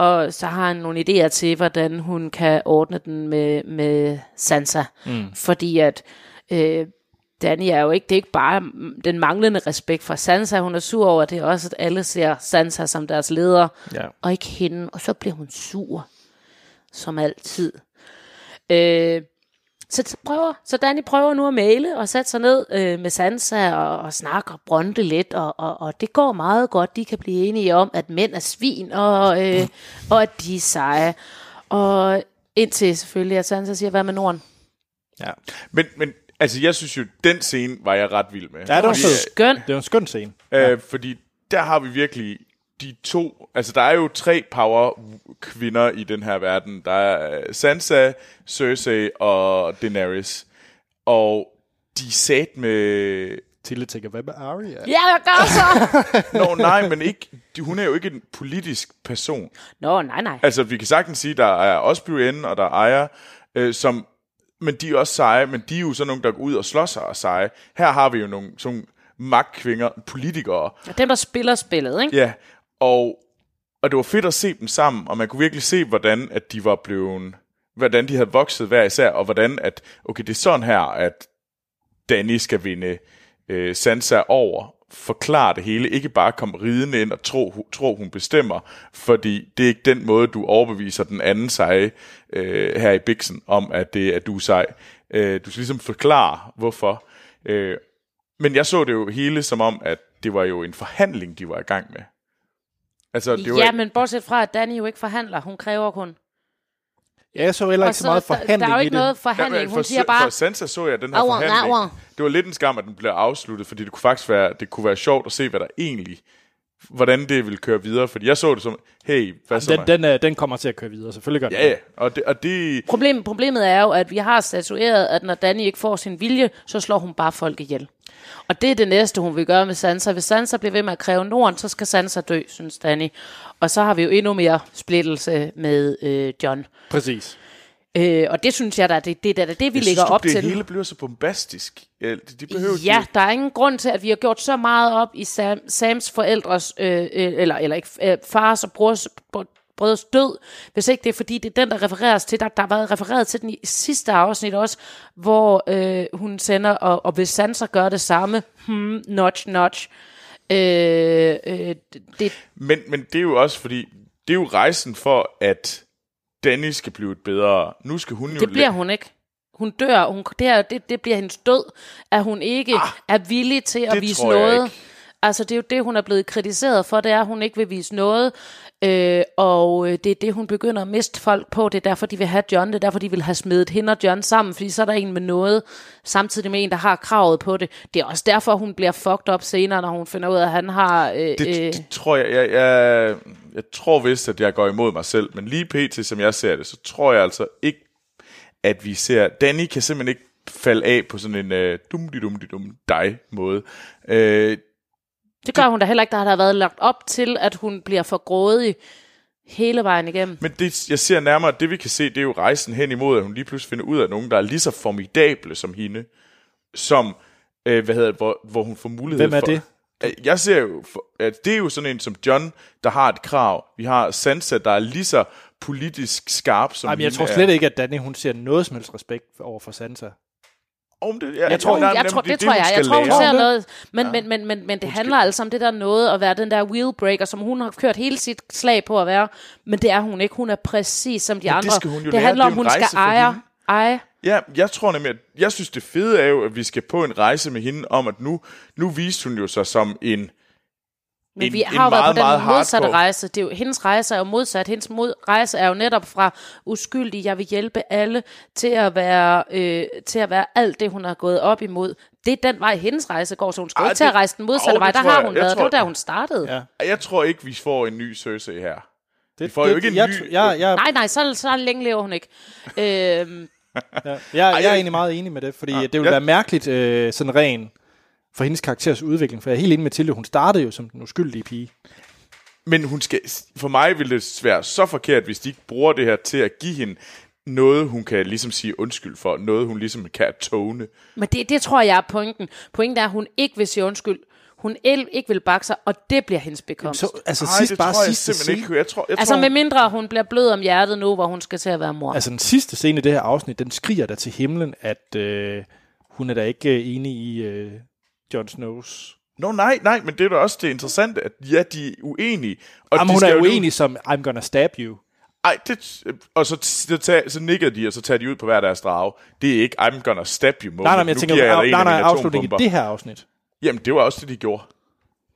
og så har han nogle idéer til, hvordan hun kan ordne den med, med Sansa. Mm. Fordi at øh, Danny er jo ikke, det er ikke bare den manglende respekt for Sansa, hun er sur over, det er også, at alle ser Sansa som deres leder, Ja. og ikke hende, og så bliver hun sur, som altid. Øh, så, prøver, så Danny prøver nu at male og sætte sig ned øh, med Sansa og, og snakke og bronte lidt, og, og, og det går meget godt. De kan blive enige om, at mænd er svin, og, øh, og at de er seje. Og indtil selvfølgelig, at Sansa siger, hvad med Norden? ja. Men, men altså, jeg synes jo, den scene var jeg ret vild med. Ja, det var Fordi, fed. Skøn. Det var en skøn scene. Øh, fordi der har vi virkelig de to... Altså, der er jo tre power-kvinder i den her verden. Der er øh, Sansa, Cersei og Daenerys. Og de sat med... Tilde tænker, hvad med Arya? Ja, jeg gør så! [laughs] Nå, nej, men ikke, hun er jo ikke en politisk person. Nå, nej, nej. Altså, vi kan sagtens sige, der er også Brienne, og der er Arya, øh, som... Men de er også seje, men de er jo sådan nogle, der går ud og slår sig og seje. Her har vi jo nogle sådan magtkvinger, politikere, Dem, der spiller spillet, ikke? Ja, og, og det var fedt at se dem sammen, og man kunne virkelig se, hvordan at de var blevet, hvordan de havde vokset hver især, og hvordan at, okay, det er sådan her, at Danny skal vinde øh, Sansa over, forklare det hele, ikke bare komme ridende ind og tro, hu- tro hun bestemmer, fordi det er ikke den måde, du overbeviser den anden seje øh, her i Bixen, om at, det, at du er sej. Øh, du skal ligesom forklare, hvorfor. Øh, men jeg så det jo hele som om, at det var jo en forhandling, de var i gang med. Altså, det var, Ja, men bortset fra, at Danny jo ikke forhandler. Hun kræver kun. Ja, jeg så heller ikke så meget der, forhandling der er jo ikke noget forhandling. Ja, men Hun for, siger for bare, Sansa så jeg den her forhandling. Det var lidt en skam, at den blev afsluttet, fordi det kunne faktisk være, det kunne være sjovt at se, hvad der egentlig, hvordan det ville køre videre. Fordi jeg så det som, hey, hvad så Den, mig? den, øh, den kommer til at køre videre, selvfølgelig gør den Ja, ja, og det, og det Problem, problemet er jo, at vi har statueret, at når Danny ikke får sin vilje, så slår hun bare folk ihjel. Og det er det næste, hun vil gøre med Sansa. Hvis Sansa bliver ved med at kræve Norden, så skal Sansa dø, synes Danny. Og så har vi jo endnu mere splittelse med øh, John. Præcis. Øh, og det synes jeg da, det, det er da det, vi jeg lægger synes, op det til. hele bliver så bombastisk. Ja, de, de behøver Ja, der er ingen grund til, at vi har gjort så meget op i Sam, Sams forældres, øh, øh, eller, eller ikke, øh, fars og brors, br- brødres død, hvis ikke det er fordi, det er den, der refereres til. Der, der har været refereret til den i sidste afsnit også, hvor øh, hun sender, og, og hvis Sansa gør det samme, hmm, notch, notch, øh, øh, det, Men, men det er jo også fordi, det er jo rejsen for, at Danny skal blive et bedre. Nu skal hun jo... det bliver hun ikke. Hun dør. Hun, det, er, det, det bliver hendes død, at hun ikke ah, er villig til at vise noget. ikke. Altså, det er jo det, hun er blevet kritiseret for, det er, at hun ikke vil vise noget. Øh, og øh, det er det, hun begynder at miste folk på. Det er derfor, de vil have John. Det er derfor, de vil have smidt hende og John sammen. Fordi så er der en med noget, samtidig med en, der har kravet på det. Det er også derfor, hun bliver fucked op senere, når hun finder ud af, at han har... Øh, Det, øh, det tror jeg, jeg, jeg, jeg tror vist, at jeg går imod mig selv, men lige pt, som jeg ser det, så tror jeg altså ikke, at vi ser, Danny kan simpelthen ikke falde af på sådan en uh, dum dum dum dig måde. Uh, det gør hun da heller ikke. Der har der været lagt op til, at hun bliver for grådig hele vejen igennem. men det, jeg ser nærmere, det vi kan se, det er jo rejsen hen imod, at hun lige pludselig finder ud af nogen, der er lige så formidable som hende, som, øh, hvad hedder det, hvor, hvor hun får mulighed Hvem er for... det? Øh, Jeg ser jo, for, at det er jo sådan en som John, der har et krav. Vi har Sansa, der er lige så politisk skarp som Ej, men jeg tror er. slet ikke, at Danny hun ser noget som helst respekt over for Sansa. Om det, ja, Jeg tror- jeg jamen, tror, det det, tror jeg. Jeg tror, hun ser noget. Men, ja. men, men, men, men det handler altså om det der noget at være den der wheelbreaker, som hun har kørt hele sit slag på at være. Men det er hun ikke. Hun er præcis som de det andre. skal hun jo det handler Det er om, hun skal eje. eje. Ja, jeg tror nemlig, at jeg synes, det fede er jo, at vi skal på en rejse med hende om, at nu, nu viste hun jo sig som en... Men En- vi har jo været meget, på den meget modsatte hardcore- rejse. Det er jo, hendes rejse er jo modsat. Hendes mod, rejse er jo netop fra uskyldig, jeg vil hjælpe alle, til at være, øh, til at være alt det, hun har gået op imod. Det er den vej, hendes rejse går, så hun skal Ej, ikke til at det- rejse den modsatte Åh, vej. det Der har hun Jeg været. tror- Det var der, hun startede. Ja. Jeg tror ikke, vi får en ny Cersei her. Det, Vi får jo ikke en jeg, ny- Jeg, jeg, Nej, nej, så, så længe lever hun ikke. Øhm, ja, jeg, jeg er egentlig meget enig med det, fordi Ja, det ville ja. være mærkeligt øh, sådan ren for hendes karakters udvikling, for jeg er helt enig med Tilde, hun startede jo som den uskyldige pige. Men hun skal, for mig ville det være så forkert, hvis de ikke bruger det her til at give hende noget, hun kan ligesom sige undskyld for, noget, hun ligesom kan tone. Men det, det tror jeg er pointen. Pointen er, at hun ikke vil sige undskyld. Hun el- ikke vil bakke sig, og det bliver hendes bekomst. Så, altså Ej, sidst, det bare tror jeg sidste simpelthen scene, ikke. Jeg tror, jeg Altså tror, med mindre hun bliver blød om hjertet nu, hvor hun skal til at være mor. altså den sidste scene i det her afsnit, den skriger der til himlen, at øh, hun er da ikke øh, enig i øh, Jon Snows. Nå, nej, nej, men det er da også det interessante, at ja, de er uenige. Og Jamen, de hun er uenig som, I'm gonna stab you. Ej, det, og så, så, tager, så nikker de, og så tager de ud på hver deres drage. Det er ikke, I'm gonna stab you moment. Nej, nej, men jeg Nu tænker, jeg nej, nej, af nej, mine afslutningen i det her afsnit. Jamen, det var også det, de gjorde.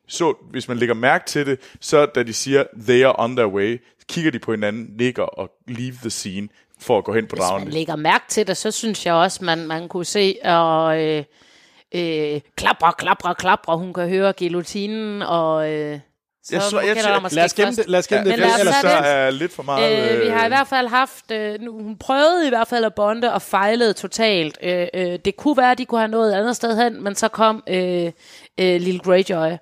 Så hvis man lægger mærke til det, så da de siger, they are on their way, kigger de på hinanden, nikker og leave the scene for at gå hen på Hvis man dragen. lægger mærke til det, så synes jeg også, man, man kunne se, og øh, øh, klapre, klapre, klapre, hun kan høre guillotinen, og øh, så Jeg så- jeg om at Lad os gemme det, lad os gemme Men det. os ellers så er lidt for meget... Øh, vi har i hvert fald haft, øh, nu, hun prøvede i hvert fald at bonde og fejlede totalt. Øh, øh, det kunne være, at de kunne have nået et andet sted hen, men så kom øh, øh, Lille Greyjoy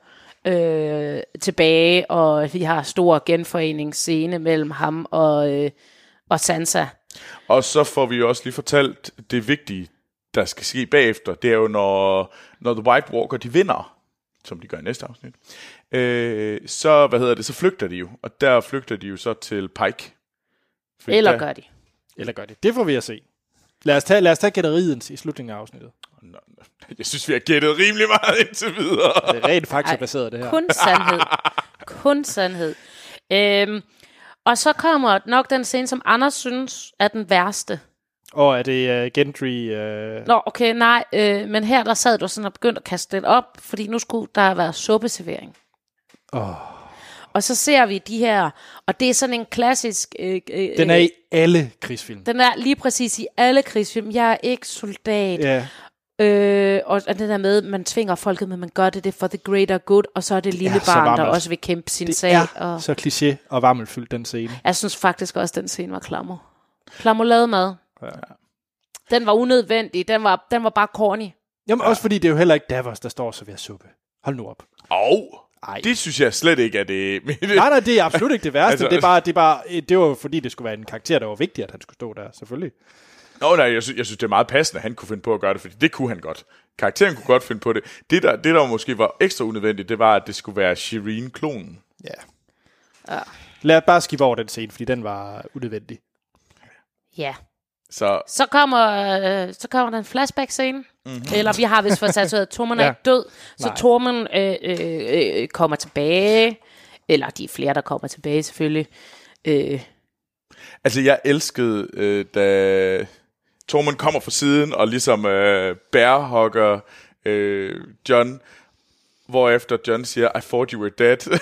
øh, tilbage, og vi har stor genforeningsscene mellem ham og, øh, og Sansa. Og så får vi også lige fortalt det vigtige, der skal ske bagefter. Det er jo, når, når The White Walker, de vinder, som de gør i næste afsnit, øh, så, hvad hedder det, så flygter de jo. Og der flygter de jo så til Pike. Fordi Eller der, gør de. eller gør det. Det får vi at se. Lad os tage, lad os tage gætteriet i slutningen af afsnittet. Nå. Jeg synes, vi har gættet rimelig meget indtil videre. Det er rent faktabaseret, det her. Kun sandhed. Kun sandhed. Øhm, og så kommer nok den scene, som Anders synes er den værste. Og er det uh, Gendry... Uh, Nå, okay, nej, øh, men her der sad du sådan og begyndte at kaste den op, fordi nu skulle der være suppeservering. oh, Og så ser vi de her, og det er sådan en klassisk... Øh, øh, den er i alle krigsfilm. den er lige præcis i alle krigsfilm. Jeg er ikke soldat. Ja. Øh, og og det der med, man tvinger folket, men man gør det, det for the greater good, og så er det lille Ja, barn, der også vil kæmpe sin Det sag. Og så kliché og varmelfyldt, den scene. jeg synes faktisk også, den scene var klammer. Klammer lavet mad. Ja. Den var unødvendig. Den var, den var bare corny. Jamen, ja. også fordi det er jo heller ikke Davos, der står og serverer suppe. Hold nu op. Og Ej. det synes jeg slet ikke er det. [laughs] Nej, nej, det er absolut ikke det værste. Altså- altså, det, er bare, det, er bare, det var jo fordi, det skulle være en karakter, der var vigtig, at han skulle stå der, selvfølgelig. Nå, nej, jeg synes, jeg synes, det er meget passende, at han kunne finde på at gøre det, fordi det kunne han godt. Karakteren kunne godt finde på det. Det, der, det der måske var ekstra unødvendigt, det var, at det skulle være Shireen-klonen. Ja. ja. Lad bare skippe over den scene, fordi den var unødvendig. Ja. Så Så kommer, øh, så kommer der en flashback-scene. Mm-hmm. Eller vi har vist fået tatoveret, at Tormund er [laughs] Ja. ikke død. Så Nej. Tormund øh, øh, øh, kommer tilbage. Eller de er flere, der kommer tilbage selvfølgelig. Øh, Altså, jeg elskede, øh, da Tormund kommer fra siden og ligesom øh, bærhugger øh, John, hvorefter John siger, I thought you were dead, [laughs]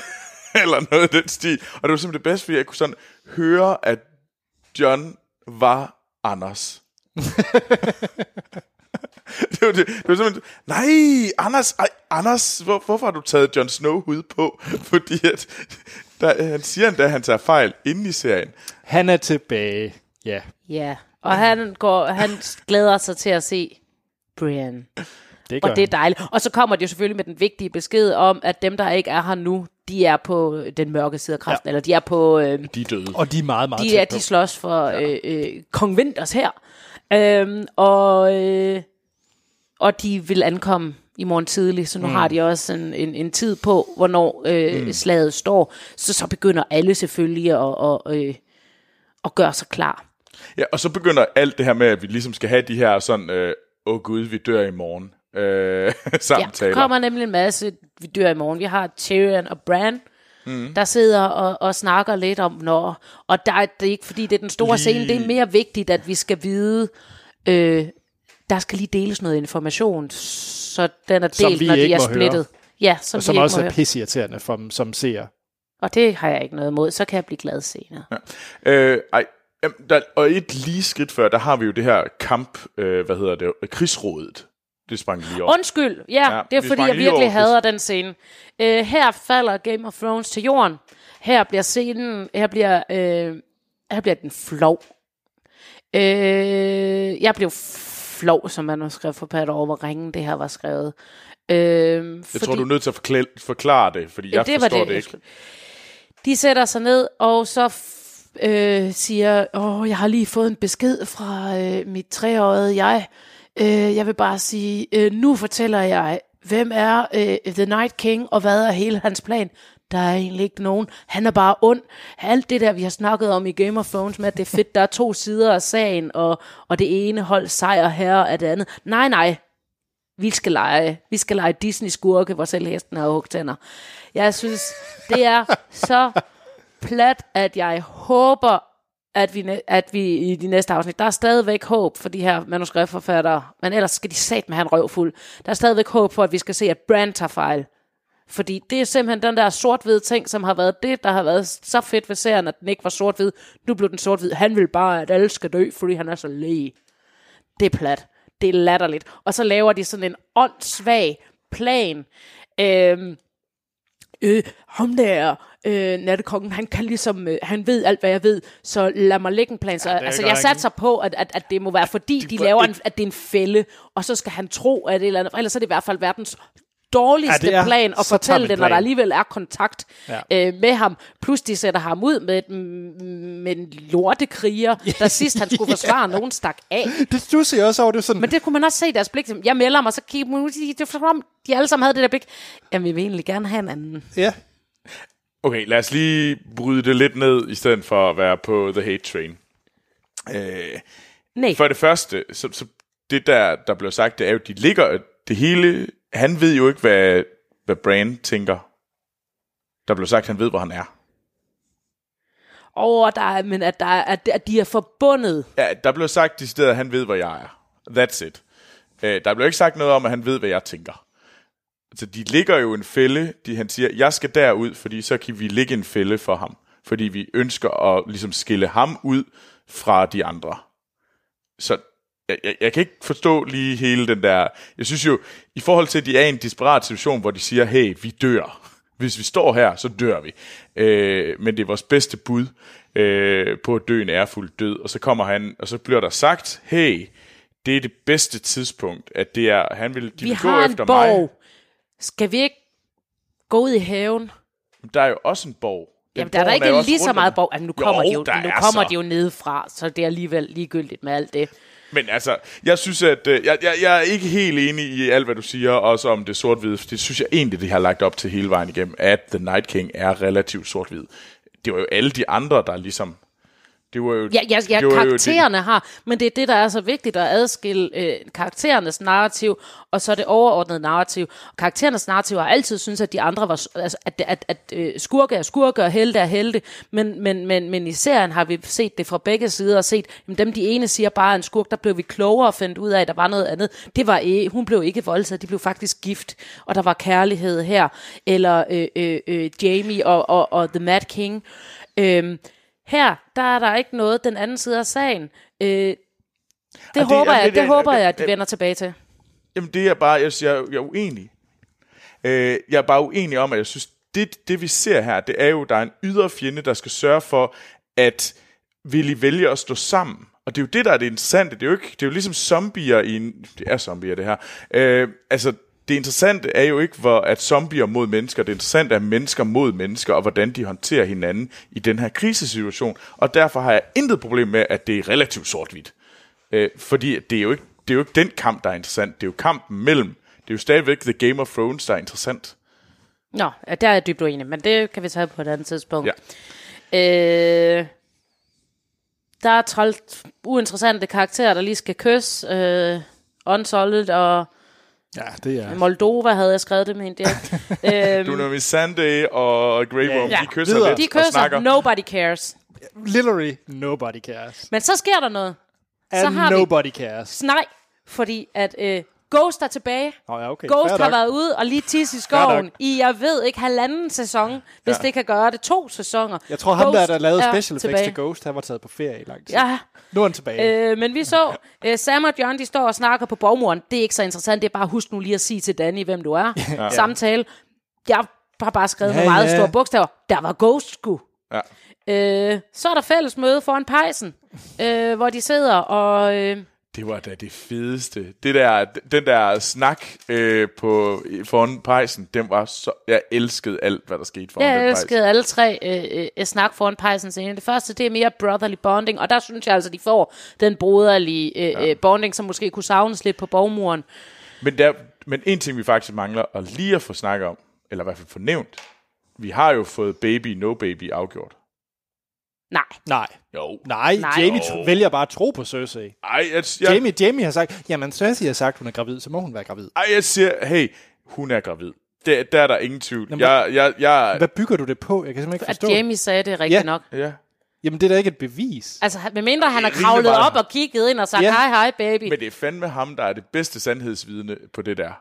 eller noget af den stil. Og det var simpelthen det bedste, fordi jeg kunne sådan høre, at John var Anders. [laughs] det, var det, det var simpelthen, nej, Anders, ej, Anders, hvor, hvorfor har du taget Jon Snow hud på? [laughs] Fordi at, der, han siger endda, at han tager fejl inde i serien. Han er tilbage. Ja. ja. Og han, går, han glæder sig til at se Brian. Det gør Og det er han. dejligt. Og så kommer det jo selvfølgelig med den vigtige besked om, at dem, der ikke er her nu, de er på den mørke side af kraften. Ja. Eller de er på... Øh, De er døde. Og de er meget, meget de, er, tæt på. de slås for øh, øh, kong Winters her. Øhm, og, øh, og de vil ankomme i morgen tidlig, så nu mm. har de også en, en, en tid på, hvornår øh, mm. slaget står. Så så begynder alle selvfølgelig at, at, øh, at gøre sig klar. Ja, og så begynder alt det her med, at vi ligesom skal have de her sådan, øh, åh oh gud, vi dør i morgen, øh, [laughs] Ja, samtaler. der kommer nemlig en masse, vi dør i morgen. Vi har Tyrion og Bran, mm. der sidder og, og snakker lidt om, når, og der, er- det er ikke fordi, det er den store Lige- scene, det er mere vigtigt, at vi skal vide, øh, der skal lige deles noget information, så den er delt, når de er splittet. høre. Ja, som, Og som vi også er pisseirriterende for dem, som ser. Og det har jeg ikke noget imod, så kan jeg blive glad senere. Ja. Øh, ej, jamen, der, og et lige skridt før, der har vi jo det her kamp, øh, hvad hedder det, krigsrådet. Det sprang lige over. Undskyld, ja, Ja, det er vi fordi, jeg virkelig over hader den scene. Øh, her falder Game of Thrones til jorden. Her bliver scenen, her bliver, øh, her bliver den flov. Øh, jeg blev flov som manuskriptforfatter over, hvor ringen det her var skrevet. Øh, Jeg tror, du er nødt til at forklare, forklare det, fordi jeg det forstår det, det, ikke. De sætter sig ned, og så øh, siger, åh, jeg har lige fået en besked fra øh, mit treårige jeg. Øh, jeg vil bare sige, øh, nu fortæller jeg, hvem er øh, The Night King, og hvad er hele hans plan? Der er egentlig ikke nogen. Han er bare ond. Alt det der, vi har snakket om i Game of Thrones med, at det er fedt, der er to sider af sagen, og, og det ene hold sejr her og det andet. Nej, nej. Vi skal lege. Vi skal lege Disney-skurke, hvor selv hesten har hugtænder. Jeg synes, det er så plat, at jeg håber, at vi, at vi i de næste afsnit, der er stadigvæk håb for de her manuskriptforfattere, men ellers skal de sat med have en røvfuld. Der er stadigvæk håb for, at vi skal se, at Brand tager fejl. Fordi det er simpelthen den der sort-hvide ting, som har været det, der har været så fedt ved serien, at den ikke var sort-hvid. Nu blev den sort-hvid. Han vil bare, at alle skal dø, fordi han er så læge. Det er plat. Det er latterligt. Og så laver de sådan en åndssvag plan. Øhm, øh, ham der, øh, nattekongen, han kan ligesom, øh, han ved alt, hvad jeg ved, så lad mig lægge en plan. Så, er altså, jeg satser på, at, at, at det må være, fordi de, får laver en, ikke- at det er en fælde, og så skal han tro, at det er et eller andet, for ellers er det i hvert fald verdens dårligste Ja, ja, plan at fortælle det, når der alligevel er kontakt Ja. ja. øh, med ham. Plus de sætter ham ud med, med en lortekriger, [laughs] der sidst han skulle forsvare, nogen stak af. [laughs] Det du ser også over, det sådan, Men det kunne man også se i deres blik. Jeg melder mig, så kigger man ud, det er som om, de alle sammen havde det der blik. Jamen, vi vil egentlig gerne have en anden. ja, Okay, lad os lige bryde det lidt ned, i stedet for at være på The Hate Train. Øh, Nej, for det første, så, så det der, der blev sagt, det er jo, de ligger det hele... Han ved jo ikke, hvad, hvad Brand tænker. Der blev sagt, han ved, hvor han er. over der er, men at, der er, at, at de er forbundet. Ja, der blev sagt decideret, at han ved, hvor jeg er. That's it. Øh, der blev ikke sagt noget om, at han ved, hvad jeg tænker. Altså, de ligger jo en fælde. De, han siger, jeg skal derud, fordi så kan vi ligge en fælde for ham. Fordi vi ønsker at ligesom skille ham ud fra de andre. Så jeg, jeg, jeg kan ikke forstå lige hele den der... Jeg synes jo, i forhold til, at de er i en desperat situation, hvor de siger, hey, vi dør. Hvis vi står her, så dør vi. Øh, men det er vores bedste bud øh, på at dø en ærefuld død. Og så kommer han, og så bliver der sagt, hey, det er det bedste tidspunkt, at det er, han vil, de Vi vil gå efter borg. mig. Skal vi ikke gå ud i haven? Der er jo også en borg. Den Jamen, der er der ikke også lige så meget borg. Jamen, nu kommer, Jo, de, jo, nu er kommer så. de jo nedefra, så det er alligevel ligegyldigt med alt det. Men altså, jeg synes, at øh, jeg, jeg, jeg er ikke helt enig i alt, hvad du siger, også om det sort-hvide. Det synes jeg egentlig, de har lagt op til hele vejen igennem, at The Night King er relativt sort-hvid. Det var jo alle de andre, der ligesom... Det var jo, Ja, ja, ja det var jo karaktererne har, men det er det, der er så vigtigt at adskille øh, karakterernes narrativ, og så det overordnede narrativ. Karakterernes narrativ har altid synes at de andre var, altså, at, at, at øh, skurke er skurke, og helte er helte, men, men, men, men i serien har vi set det fra begge sider, og set, jamen dem de ene siger bare en skurk, der blev vi klogere og fandt ud af, at der var noget andet. Det var ikke, hun blev ikke voldtaget, de blev faktisk gift, og der var kærlighed her, eller øh, øh, øh, Jamie og, og, og The Mad King. Øh, her, der er der ikke noget den anden side af sagen. Øh, det, det håber jeg, det- det, håber jeg, at de vender tilbage til. Jamen det er bare, jeg, siger, jeg, jeg er uenig. Øh, jeg er bare uenig om, at jeg synes, det, det vi ser her, det er jo, der er en ydre fjende, der skal sørge for, at vil I vælge at stå sammen? Og det er jo det, der er det interessante. Det er jo, ikke, det er jo ligesom zombier i en... Det er zombier, det her. Øh, altså, det interessante er jo ikke, hvor, at zombier mod mennesker. Det interessante er mennesker mod mennesker, og hvordan de håndterer hinanden i den her krisesituation. Og derfor har jeg intet problem med, at det er relativt sort-hvidt. Øh, fordi det er, jo ikke, det er jo ikke den kamp, der er interessant. Det er jo kampen mellem. Det er jo stadigvæk The Game of Thrones, der er interessant. Nå, ja, der er jeg dybt uenig, men det kan vi tage på et andet tidspunkt. Ja. Øh, der er 12 uinteressante karakterer, der lige skal kysse. Øh, Unsolid og ja, det er... Moldova havde jeg skrevet det med en dialekt. [laughs] øhm, Du når Sunday og Grey Worm, Ja, de kysser videre. lidt de og kysser, snakker. nobody cares. Literally, nobody cares. Men så sker der noget. Så And har vi nobody cares. Nej, fordi at øh, Ghost er tilbage. Nå ja, okay. Ghost fair har nok. været ude og lige tisse i skoven i, jeg ved ikke, halvanden sæson, hvis Ja. det kan gøre det. To sæsoner. Jeg tror, ham der, der lavede special effects tilbage. til Ghost, han var taget på ferie i lang tid. Ja, Nu er han tilbage. øh, men vi så, øh, Sam og John, de står og snakker på borgmuren. Det er ikke så interessant, det er bare, husk nu lige at sige til Danny, hvem du er. [laughs] ja. Samtale. Jeg har bare skrevet Ja, med meget ja. store bogstaver. Der var Ghost sgu. Ja. Øh, så er der fælles møde foran pejsen, øh, hvor de sidder og... Øh, Det var da det fedeste. Det der, den der snak øh, på, foran pejsen, den var så... Jeg elskede alt, hvad der skete foran Jeg den pejs. elskede alle tre øh, øh, snak foran pejsen scene. Det første, det er mere brotherly bonding, og der synes jeg altså, de får den broderlige øh, ja. øh, bonding, som måske kunne savnes lidt på borgmuren. Men, der, men en ting, vi faktisk mangler at lige at få snakket om, eller i hvert fald få nævnt, vi har jo fået Baby No Baby afgjort. Nej. Nej. Jo. Nej, Nej. Jamie tro, vælger bare at tro på Cersei. Ej, jeg, jeg, Jamie, Jamie har sagt, jamen Cersei har sagt, hun er gravid, så må hun være gravid. ej, jeg siger, hey, hun er gravid. Det, der er der ingen tvivl. Jamen, jeg, jeg, jeg, Hvad bygger du det på? Jeg kan simpelthen ikke At forstå. Jamie sagde det rigtigt Ja. nok. ja. Jamen, det er da ikke et bevis. Altså, medmindre han har kravlet meget. op og kigget ind og sagt, Ja. hej, hej, baby. Men det er fandme ham, der er det bedste sandhedsvidne på det der.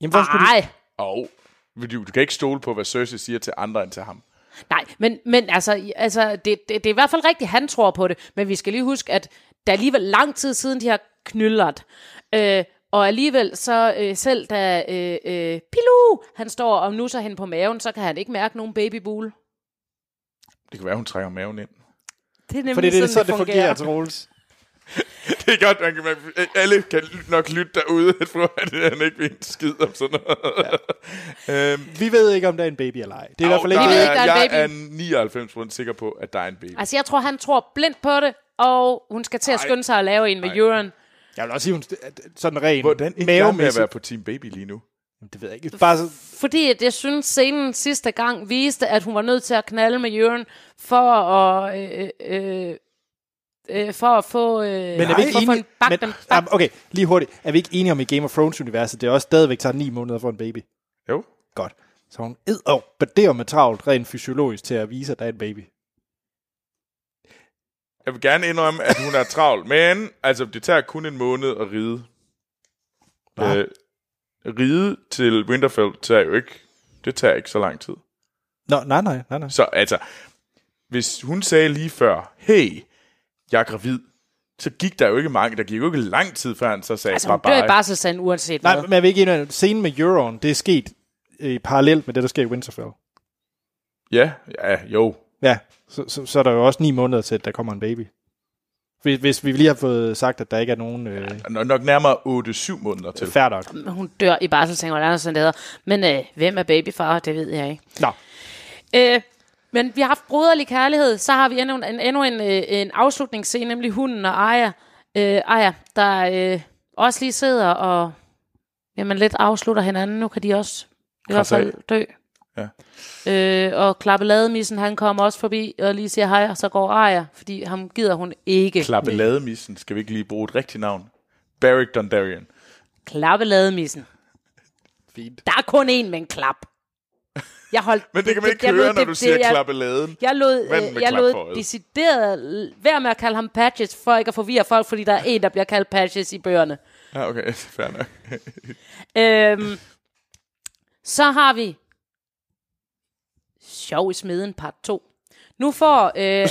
Jamen, hvorfor skulle. Nej. Og du, du kan ikke stole på, hvad Cersei siger til andre end til ham. Nej, men, men altså, altså det, det, det er i hvert fald rigtigt, han tror på det. Men vi skal lige huske, at der er alligevel lang tid siden, de har knyldret. Øh, og alligevel, så øh, selv da øh, øh, Pilu, han står og nusser hende på maven, så kan han ikke mærke nogen babybule. Det kan være, hun trækker maven ind. Det er nemlig Fordi det er sådan, sådan, det fungerer, Troels. Det er godt, man kan, man, alle kan nok lytte derude, at fru, at han ikke vil en skid om sådan noget. Ja. øhm, Vi ved ikke, om der er en baby eller ej. Det er i hvert fald ikke... Vi ved ikke, der er en jeg baby. er 99% sikker på, at der er en baby. Altså, jeg tror, han tror blindt på det, og hun skal til at Ej. skynde sig at lave en med Euron. Jeg vil også sige, hun sådan ren Hvordan ikke med at være på Team Baby lige nu? Det ved jeg ikke. Bare så, Fordi at jeg synes, scenen sidste gang viste, at hun var nødt til at knalde med Euron for at... Øh, øh, øh, for at få... Øh, men er vi ikke for at få enige... en bak, Men, dem, ah, okay, lige hurtigt. Er vi ikke enige om i Game of Thrones-universet, det er også stadigvæk tager ni måneder for en baby? Jo. Godt. Så hun ed og bader med travlt rent fysiologisk til at vise, at der er en baby. Jeg vil gerne indrømme, at hun er travl, men altså, det tager kun en måned at ride. Hva? Øh, ride til Winterfell tager jo ikke, det tager ikke så lang tid. Nå, nej, nej, nej, nej. Så altså, hvis hun sagde lige før, hey, jeg er gravid, så gik der jo ikke mange, der gik jo ikke lang tid, før han så sagde, altså, hun dør i bye. barselsanden uanset Nej, hvad. men jeg vil ikke enige. Scenen med Euron, det er sket øh, parallelt med det, der sker i Winterfell. Ja, ja, jo. Ja, så, så, så er der jo også ni måneder til, at der kommer en baby. Hvis, hvis vi lige har fået sagt, at der ikke er nogen øh, Nok, nok nærmere 8-7 måneder til. færd nok. Hun dør i barselsanden, hvordan sådan det hedder. Men øh, hvem er babyfar, det ved jeg ikke. Nå, Øh, men vi har haft broderlig kærlighed. Så har vi endnu en, endnu en, øh, en afslutningsscene, nemlig hunden og Aya, øh, Aya der øh, også lige sidder og jamen, lidt afslutter hinanden. Nu kan de også i hvert fald dø. Ja. Øh, og klappelademissen, han kommer også forbi og lige siger hej, og så går Aya, fordi ham gider hun ikke. Klappelademissen, skal vi ikke lige bruge et rigtigt navn? Beric Dondarrion. Klappelademissen. fint. Der er kun én med en klap. Jeg holdt, Men det kan man ikke jeg høre, ved, når det- du det- siger jeg- klappeladen. Jeg lod, øh, jeg lod decideret være med at kalde ham Patches, for ikke at forvirre folk, fordi der er en, der bliver kaldt Patches i bøgerne. Ja, okay, [laughs] fair nok. Øhm, så har vi Sjov i smeden part 2. Nu får øh,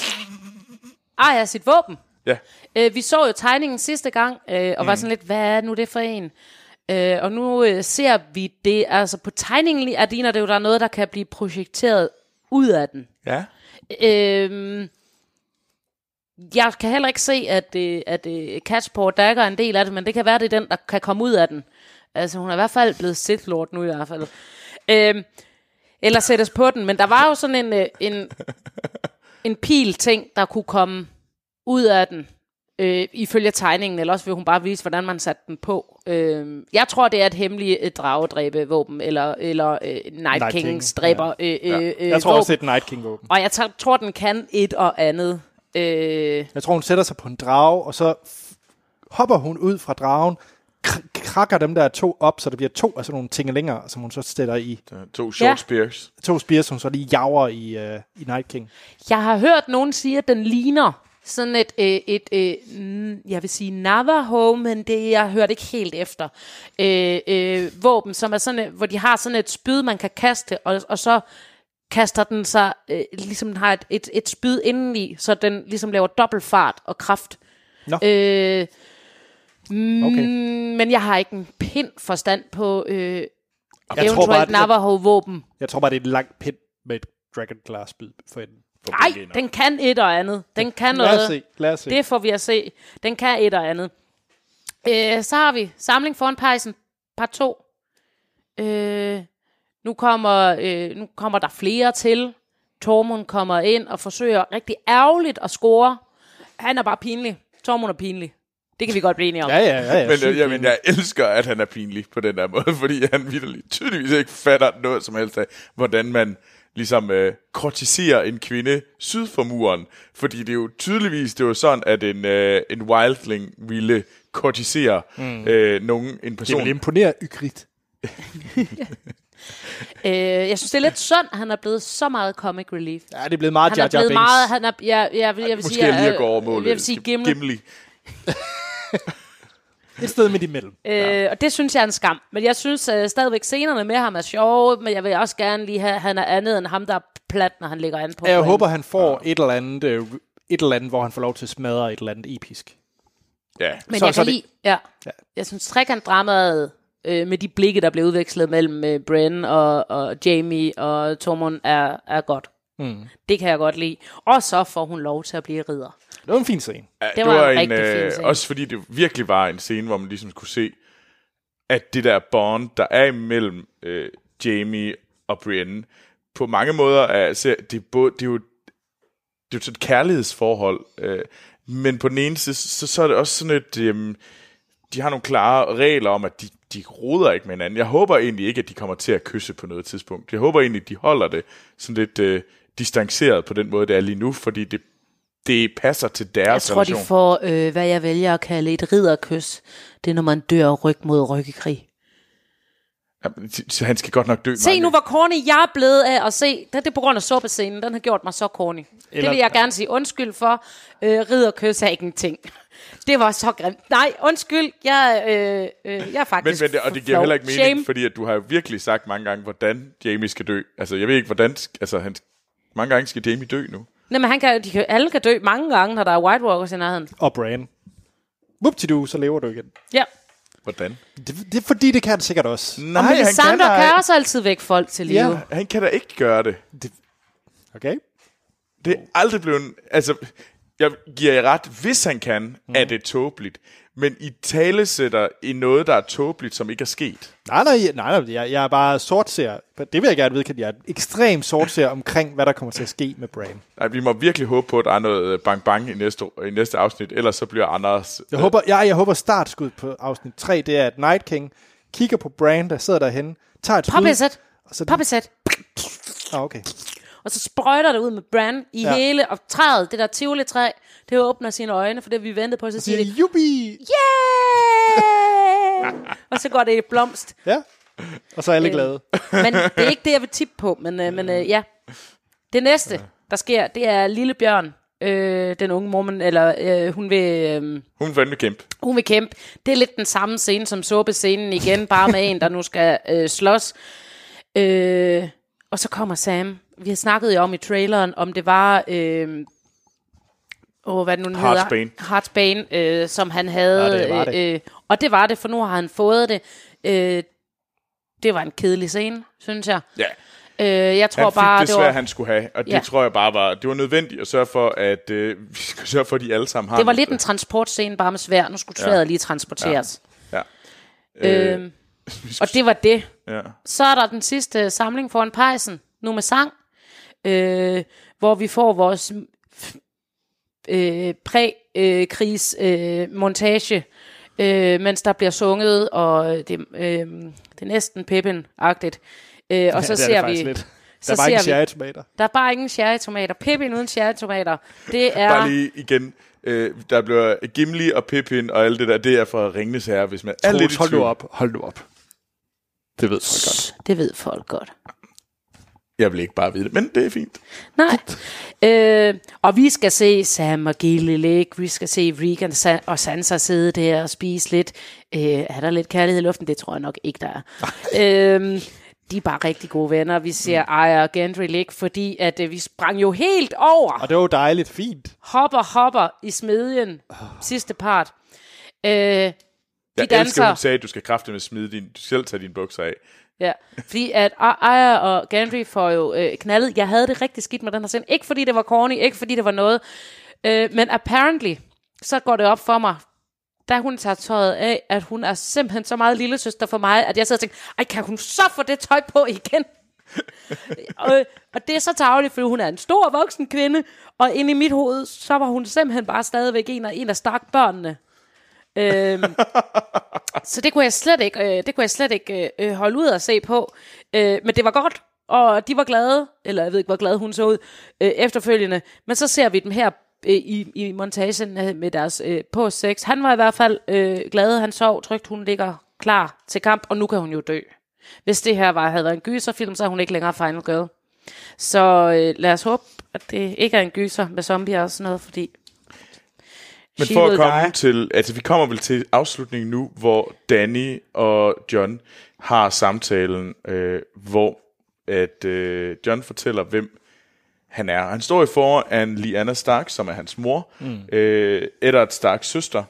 [coughs] Aya sit våben. Ja, Øh, vi så jo tegningen sidste gang, øh, og var sådan lidt, hvad er nu det for en? Øh, og nu øh, ser vi det, altså på tegningen lige- er ligner det jo, der er noget, der kan blive projekteret ud af den. ja. Øhm, jeg kan heller ikke se, at, øh, at øh, Catchport Dagger er en del af det, men det kan være, det er den, der kan komme ud af den. Altså, hun er i hvert fald blevet Sith Lord nu i hvert fald. Øhm, eller sættes på den, men der var jo sådan en, øh, en, [laughs] en pil-ting, der kunne komme ud af den, øh, ifølge tegningen, eller også vil hun bare vise, hvordan man satte den på. Øh, jeg tror, det er et hemmeligt øh, dragedræbevåben, eller, eller øh, Night, Night Kings King, dræber øh, øh, øh, Jeg tror våben. også, det er et Night King-våben. Og jeg tager- tror, den kan et og andet. Øh, Jeg tror, hun sætter sig på en drage, og så hopper hun ud fra dragen, kr- krakker dem der to op, så der bliver to af sådan nogle længere, som hun så sætter i. To short Ja. spears. To spears, som så lige jager i, uh, i Night King. jeg har hørt nogen sige, at den ligner sådan et, øh, et øh, mm, jeg vil sige Navajo, men det jeg har hørt ikke helt efter. Øh, øh, våben, som er sådan, et, hvor de har sådan et spyd, man kan kaste, og, og så kaster den sig, øh, ligesom den har et, et, et spyd indeni, så den ligesom laver dobbelt fart og kraft. Nå. Øh, mm, Okay. Men jeg har ikke en pind forstand på øh, Jeg tror, bare, eventuelt det, jeg, Navajo-våben. jeg tror bare, det er et langt pind med et Dragon Glass spyd for enden. Nej, den kan et og andet. Den kan Lad os noget. se. Lad os se. Det får vi at se. Den kan et og andet. Øh, så har vi Samling foran pejsen, part 2. Øh, nu, kommer, øh, nu kommer der flere til. Tormund kommer ind og forsøger rigtig ærgerligt at score. Han er bare pinlig. Tormund er pinlig. Det kan vi godt blive enige om. Ja, ja, ja. ja Men øh, jamen, enig. jeg elsker, at han er pinlig på den der måde, [laughs] fordi han vitterligt tydeligvis ikke fatter noget som helst af, hvordan man ligesom øh, kortiserer en kvinde syd for muren. Fordi det er jo tydeligvis, det er jo sådan, at en, øh, en wildling ville kortisere mm. øh, nogen, en Det person. vil imponere Ygritte. [laughs] Øh, jeg synes, det er lidt synd, at han er blevet så meget comic relief. Ja, det er blevet meget Han Jar er Jar blevet Binks. meget... Han er, ja, jeg, vil, jeg vil Måske sige, lige at gå over målet. Jeg vil sige Gimli. Gimli. [laughs] Et sted midt imellem. Øh, og det synes jeg er en skam. Men jeg synes uh, stadigvæk, scenerne med ham er sjove, men jeg vil også gerne lige have, at han er andet end ham, der er plat, når han ligger an på. Jeg point. håber, han får et eller andet, øh, et eller andet, hvor han får lov til at smadre et eller andet episk. Ja. Men så- jeg så kan det- lide, ja. Ja. Jeg synes, trekant-dramaet øh, med de blikke, der blev udvekslet mellem øh, Bran og, og Jamie og Tormund, er, er godt. Mm. Det kan jeg godt lide. Og så får hun lov til at blive ridder. Det var en fin scene. Ja, Det var en rigtig fin øh, scene. Også fordi det virkelig var en scene, hvor man ligesom kunne se, at det der bond, der er imellem øh, Jamie og Brienne, på mange måder er, så det, er både, det er jo det er jo sådan et kærlighedsforhold, øh, men på den ene side, så, så er det også sådan et, øh, de har nogle klare regler om, at de, de roder ikke med hinanden. Jeg håber egentlig ikke, at de kommer til at kysse på noget tidspunkt. Jeg håber egentlig, at de holder det sådan lidt øh, distanceret på den måde, det er lige nu, fordi det, det passer til deres Jeg tror, de relation. får, øh, hvad jeg vælger at kalde et ridderkys. Det er, når man dør ryg mod ryg i krig. Jamen, så han skal godt nok dø. Se mange. nu, hvor corny jeg er blevet af at se. Det, er på grund af suppescenen. Den har gjort mig så corny. Eller, det vil jeg gerne sige undskyld for. Øh, ridderkys er ikke en ting. Det var så grimt. Nej, undskyld. Jeg, øh, øh, jeg er Men, faktisk men det, og det giver heller ikke mening, Shame. fordi at du har jo virkelig sagt mange gange, hvordan Jamie skal dø. Altså, jeg ved ikke, hvordan... Altså, han, mange gange skal Jamie dø nu. Nej, men han kan, de kan, alle kan dø mange gange, når der er White Walkers i nærheden. Og Bran. Whoop-de-doo, så lever du igen. Ja. Hvordan? Det, det er fordi, det kan han sikkert også. Nej, Og han kan, Melisandre kan også altid vække folk til live. Ja. han kan da ikke gøre det. Okay? Det er aldrig blevet... Altså, jeg giver jer ret. Hvis han kan, mm. er det tåbeligt. Men I tale sætter i noget, der er tåbeligt, som ikke er sket. Nej, nej, nej, nej jeg, jeg er bare sortser. Det vil jeg gerne vedkende. Jeg er ekstremt sortser omkring, hvad der kommer til at ske med Bran. Nej, vi må virkelig håbe på, at der er noget bang-bang i næste, i næste afsnit, ellers så bliver Anders... Jeg håber, jeg, jeg håber startskud på afsnit 3, det er, at Night King kigger på Bran, der sidder derhen, tager et skud. Poppesæt. og så, ah, okay. Og så sprøjter det ud med Bran i Ja. hele, og træet, det der tivoli-træ, det åbner sine øjne, for det vi ventet på, så siger det, Jubi! yeah! [laughs] og så går det i blomst. Ja. Og så er alle Øh. glade. [laughs] Men det er ikke det, jeg vil tippe på, men, øh, men øh, ja. Det næste, der sker, det er Lille Bjørn, øh, den unge mormon, eller øh, hun vil... Øh, Hun vil kæmpe. hun vil kæmpe. Det er lidt den samme scene som såbescenen igen, bare med en, der nu skal øh, slås. Øh, og så kommer Sam. Vi har snakket jo om i traileren, om det var... Øh, åh, hvad det nu hedder? Heartsbane. Heartsbane, øh, som han havde. Ja, det var det. Øh, øh, og det var det, for nu har han fået det. Øh, det var en kedelig scene, synes jeg. Ja. Øh, jeg tror Han fik bare, det det svært, var, han skulle have, og det Ja. tror jeg bare var, det var nødvendigt at sørge for, at øh, [laughs] vi skal sørge for, at de alle sammen har det var lidt en transportscene bare med svær. Nu skulle sværet lige transporteres. Ja. Ja. Øh, [laughs] og det var det. ja. Så er der den sidste samling foran pejsen, nu med sang, øh, hvor vi får vores øh, præ-krigs øh, montage, øh, mens der bliver sunget, og det, øh, det er næsten Pippin-agtigt. Øh, og så ja, er ser vi... lidt. Så Der er bare vi, cherrytomater. der er bare ingen cherrytomater. Pippin uden cherrytomater. Det [laughs] er... Bare lige igen, øh, der bliver Gimli og Pippin og alt det der, det er fra Ringnes Herre, hvis man er lidt Troels, hold nu op. Hold nu op. Det ved folk godt. Det ved folk godt. Jeg vil ikke bare vide det, men det er fint. Nej. Øh, og vi skal se Sam og Gilly ligge. Vi skal se Regan og Sansa sidde der og spise lidt. Øh, er der lidt kærlighed i luften? Det tror jeg nok ikke, der er. øh, de er bare rigtig gode venner. Vi ser Aya og Gendry ligge, fordi at, øh, vi sprang jo helt over. Og det var jo dejligt fint. Hopper, hopper i smedjen. Sidste part. Øh, Jeg danser. elsker, hun sagde, at du skal kraftigt med smide din, du selv tage dine bukser af. Ja, fordi at Aya og Gandry får jo øh, knaldet. Jeg havde det rigtig skidt med den her scene. Ikke fordi det var corny, ikke fordi det var noget. Øh, men apparently, så går det op for mig, da hun tager tøjet af, at hun er simpelthen så meget lille søster for mig, at jeg sidder og tænker, ej, kan hun så få det tøj på igen? [laughs] og, og det er så tageligt, fordi hun er en stor voksen kvinde, og inde i mit hoved, så var hun simpelthen bare stadigvæk en af, en af stak børnene øhm, så det kunne jeg slet ikke, øh, det kunne jeg slet ikke øh, øh, holde ud at se på. Øh, men det var godt, og de var glade, eller jeg ved ikke, hvor glad hun så ud øh, efterfølgende. Men så ser vi dem her øh, i, i montagen øh, med deres øh, på sex. Han var i hvert fald øh, glad, han sov trygt, hun ligger klar til kamp, og nu kan hun jo dø. Hvis det her var, havde været en gyserfilm, så er hun ikke længere Final Girl. Så øh, lad os håbe, at det ikke er en gyser med zombier og sådan noget, fordi... Men she for at komme die. til, altså vi kommer vel til afslutningen nu, hvor Danny og John har samtalen, øh, hvor at øh, John fortæller, hvem han er. Han står i foran Lyanna Stark, som er hans mor, mm. øh, Eddard Starks søster.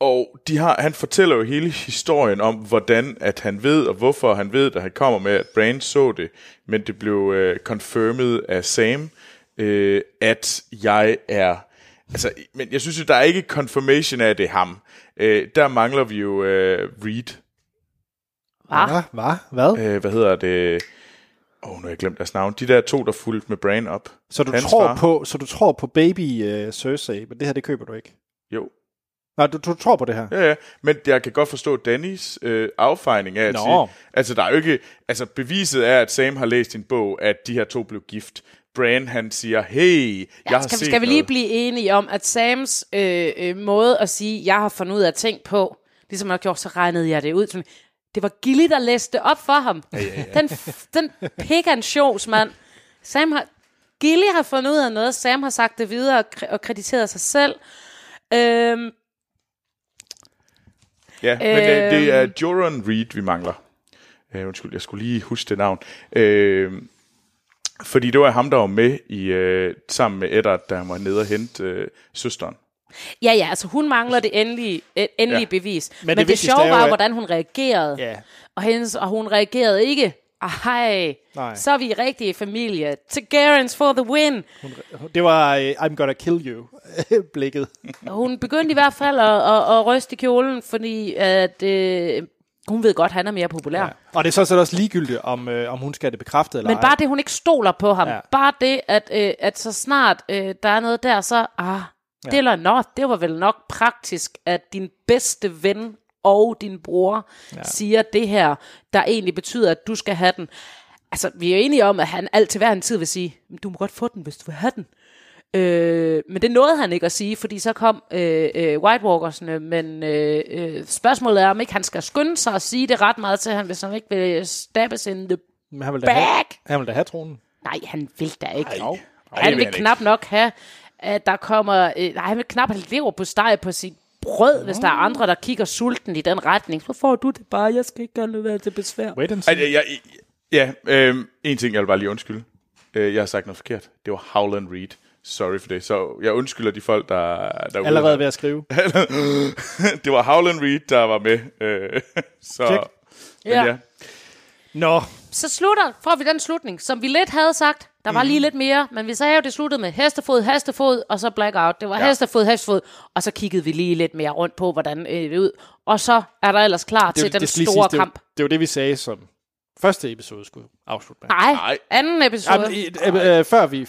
Og de har, han fortæller jo hele historien om, hvordan at han ved, og hvorfor han ved, at han kommer med, at Brand så det, men det blev øh, confirmed af Sam, øh, at jeg er... Altså, men jeg synes jo, der er ikke confirmation af, at det er ham. Øh, der mangler vi jo øh, Reed. Hvad? Hvad? Hvad? Øh, hvad hedder det? Åh, oh, nu har jeg glemt deres navn. De der to, der fulgte med Bran op. Så du, Hans tror far. på, så du tror på baby uh, Cersei, men det her, det køber du ikke? Jo. Nej, du, du tror på det her? Ja, ja. Men jeg kan godt forstå Dannys øh, affejning af at Nå. sige... Altså, der er jo ikke... Altså, beviset er, at Sam har læst en bog, at de her to blev gift. Bran, han siger, hey, jeg Ja, har skal, set skal vi lige noget. blive enige om, at Sams øh, øh, måde at sige, jeg har fundet ud af ting på, ligesom jeg har gjort, så regnede jeg det ud. Sådan, Det var Gilly, der læste det op for ham. Ja, ja, ja. Den, den pick and shows, mand. Sam har, Gilly har fundet ud af noget, Sam har sagt det videre og, og krediteret sig selv. Øhm, Ja, men øh, det er Øhm. Joran Reed, vi mangler. Øh, undskyld, jeg skulle lige huske det navn. Øh, fordi det var ham, der var med i øh, sammen med Eddard, da han var nede og hente øh, søsteren. ja, ja, altså hun mangler det endelige, et endelige Ja. bevis. Men Men, det det, sjove er jo, var, at- hvordan hun reagerede. Ja. Og, hendes, og hun reagerede ikke. Ej, Nej. så er vi rigtig i familie. Targaryens for the win. Det var uh, I'm gonna kill you [laughs] blikket. Hun begyndte i hvert fald at, at, at ryste kjolen, fordi at, øh, hun ved godt, at han er mere populær. Ja. Ja. Og det er så så også ligegyldigt, om, øh, om hun skal det bekræftet eller Men ej. bare det, hun ikke stoler på ham. Ja. Ja. Bare det, at, øh, at så snart øh, der er noget der, så... Ah, det, eller, nå, det var vel nok praktisk, at din bedste ven og din bror ja. siger det her, der egentlig betyder, at du skal have den. Altså, vi er jo enige om, at han alt til hver en tid vil sige, du må godt få den, hvis du vil have den. Øh, men det nåede han ikke at sige, fordi så kom øh, øh, White Walkersne, men øh, øh, spørgsmålet er, om ikke han skal skynde sig at sige det ret meget til ham, hvis han ikke vil stabes in the Men han vil da have, back. han vil da have tronen. Nej, han vil da ikke. Ej. Jo. Ej, Han vil vil han knap nok have, at der kommer... Øh, nej, han vil knap have lever på steg på sit brød, hvis der er andre, der kigger sulten i den retning. Så får du det bare. Jeg skal ikke gøre noget være til besvær. Wait and see. Ej, jeg, jeg, ja, øh, en ting, jeg vil bare lige undskylde. Øh, jeg har sagt noget forkert. Det var Howland Reed. Sorry for det. Så jeg undskylder de folk, der, der er Allerede ved at skrive. [laughs] det var Howland Reed, der var med. Øh, så, Check. men Ja. ja. Nå, Så slutter, får vi den slutning, som vi lidt havde sagt. Der var lige lidt mere, men vi sagde jo, det sluttede med hestefod, hestefod, og så blackout. Det var Ja. hestefod, hestefod, og så kiggede vi lige lidt mere rundt på, hvordan øh, det ud. Og så er der ellers klar det, til den det store siges, det, er jo- kamp. det var det, vi sagde, som første episode skulle afslutte med. Nej, Nej. anden episode. Jamen, i- øh, øh, før, vi,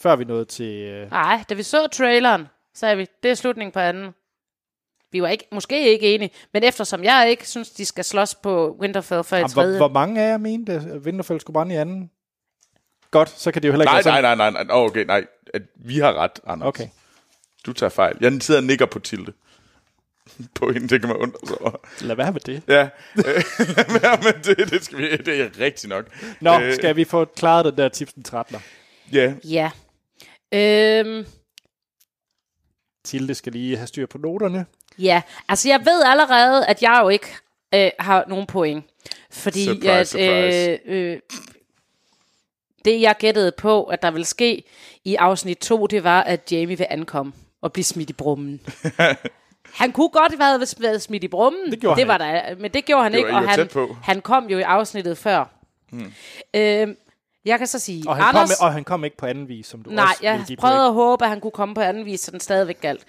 før vi nåede til... Øh, Nej, da vi så traileren, sagde vi, det er slutningen på anden. Vi var ikke, måske ikke enige, men eftersom jeg ikke synes, de skal slås på Winterfell før i jamen, hvor, tredje. hvor mange af jer mente, at Winterfell skulle brænde i anden? Godt, så kan det jo heller ikke Nej, være sådan. nej, nej, nej, nej. Oh, okay, nej. Vi har ret, Anders. Okay. Du tager fejl. Jeg sidder og nikker på Tilde. på hende, det kan man undre sig over. Lad være med det. Ja, øh, [laughs] ja men det, det, skal vi, det er rigtigt nok. Nå, Øh, skal vi få klaret den der tipsen 13'er? Ja, Ja. Øhm, Tilde skal lige have styr på noterne. ja, altså jeg ved allerede, at jeg jo ikke øh, har nogen point. Fordi Surprise, at, surprise. Øh, øh, det jeg gættede på, at der ville ske i afsnit 2, det var, at Jamie vil ankomme og blive smidt i brummen. [laughs] Han kunne godt have været smidt i brummen. Det gjorde det han var der, men det gjorde han Det ikke, og han, han kom jo i afsnittet før. Hmm. Øhm, jeg kan så sige, Og han, Anders, kom, og han kom ikke på anden vis, som du nej, også jeg ville give prøvede at håbe, at han kunne komme på anden vis, så den stadigvæk galt.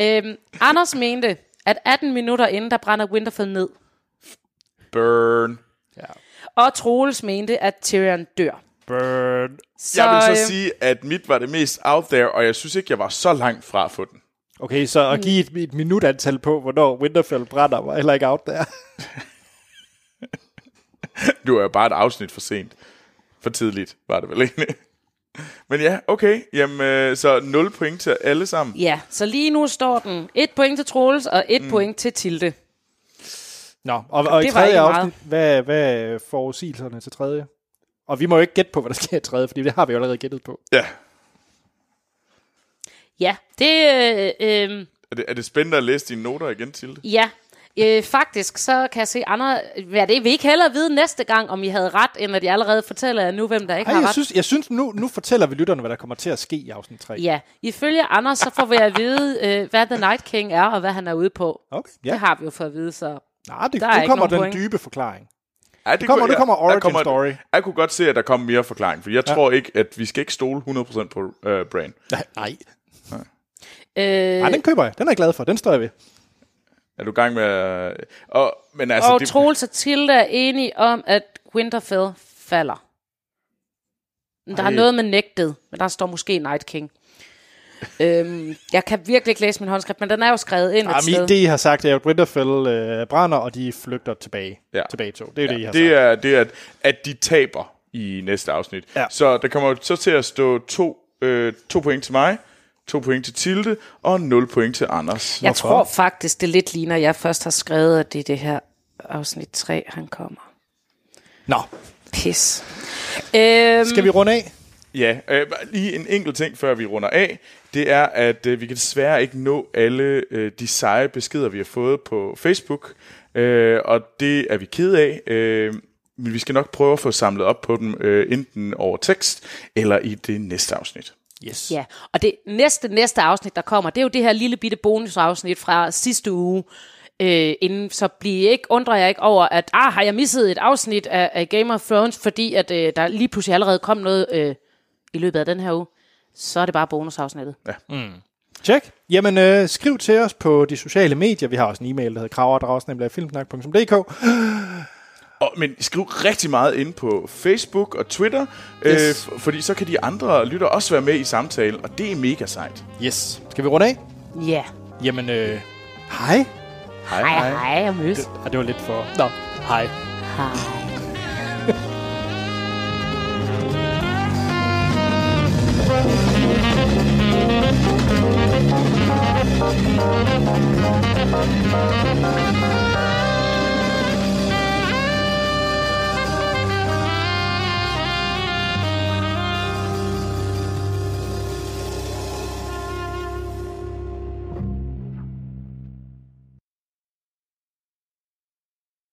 Øhm, Anders mente, at 18 minutter inden, der brænder Winterfell ned. Burn. Ja. Og Troels mente, at Tyrion dør. Burn. Så, jeg vil øh, så sige, at mit var det mest out there, og jeg synes ikke, jeg var så langt fra at få den. Okay, så at give et, et minutantal på, hvornår Winterfell brænder, var heller ikke out der. Det var jo bare et afsnit for sent. For tidligt, var det vel egentlig. [laughs] Men ja, okay. Jamen, øh, så 0 point til alle sammen. Ja, så lige nu står den et point til Troels og et mm. point til Tilde. Nå, og, og i Det var tredje afsnit, hvad, hvad er forudsigelserne til tredje? Og vi må jo ikke gætte på, hvad der sker i tredje, fordi det har vi jo allerede gættet på. Ja. Ja, det... Øh, øh, Er det, er det spændende at læse dine noter igen, Tilde? ja, øh, faktisk så kan jeg se andre... Ja, det vil ikke hellere vide næste gang, om I havde ret, end at jeg allerede fortæller jer nu, hvem der ikke Ej, har jeg ret. synes, jeg synes nu, nu fortæller vi lytterne, hvad der kommer til at ske i afsnit 3. Ja, ifølge Anders, så får vi at vide, øh, hvad The Night King er, og hvad han er ude på. Okay, Ja. Det har vi jo fået at vide, så... Nej, det, Der er nu kommer den point. dybe forklaring. Ja, det kommer- kunne- nu kommer origin story. Jeg kunne godt se, at der kom mere forklaring, for jeg ja. tror ikke, at vi skal ikke stole 100% på uh, Brain. Nej, nej. Øh, Nej, den køber jeg. Den er jeg glad for. Den står jeg ved. Er du i gang med at... Og, men altså, og det, Troels og Tilde er enige om, at Winterfell falder. Der er Ej. noget med nægtet, men der står måske Night King. [laughs] øhm, jeg kan virkelig ikke læse min håndskrift, men den er jo skrevet ind et Jamen, sted. I- det, I har sagt, er, at Winterfell øh, brænder, og de flygter tilbage. Ja. Tilbage to. Det er jo det, I har det sagt. er, det er, at, at de taber i næste afsnit. Ja. Så der kommer så til at stå to, øh, to point til mig, to point til Tilde, og 0 point til Anders. jeg Hvorfor? tror faktisk, det lidt ligner, at jeg først har skrevet, at det er det her afsnit 3, han kommer. Nå, Pis. Øhm, skal vi runde af? Ja, øh, lige en enkelt ting, før vi runder af. Det er, at øh, vi kan desværre ikke nå alle øh, de seje beskeder, vi har fået på Facebook. Øh, og det er vi ked af. Øh, men vi skal nok prøve at få samlet op på dem, øh, enten over tekst eller i det næste afsnit. Yes. Ja, og det næste, næste afsnit, der kommer, det er jo det her lille bitte bonusafsnit fra sidste uge. Øh, inden, så bliv ikke, undrer jeg ikke over, at ah, har jeg misset et afsnit af, af Game of Thrones, fordi at øh, der lige pludselig allerede kom noget øh, i løbet af den her uge. Så er det bare bonusafsnittet. Tjek. Jamen, øh, skriv til os på de sociale medier. Vi har også en e-mail, der hedder kraverdragsnemlig.filmsnak.dk. Og, men skriv rigtig meget ind på Facebook og Twitter, øh, yes. øh, fordi så kan de andre lytter også være med i samtalen, og det er mega sejt. Yes. Skal vi runde af? Ja. Yeah. Jamen, øh, hej. Hej, hej. Hej, hej, møs. Det, ah, det var lidt for... Nå, hej. Hej.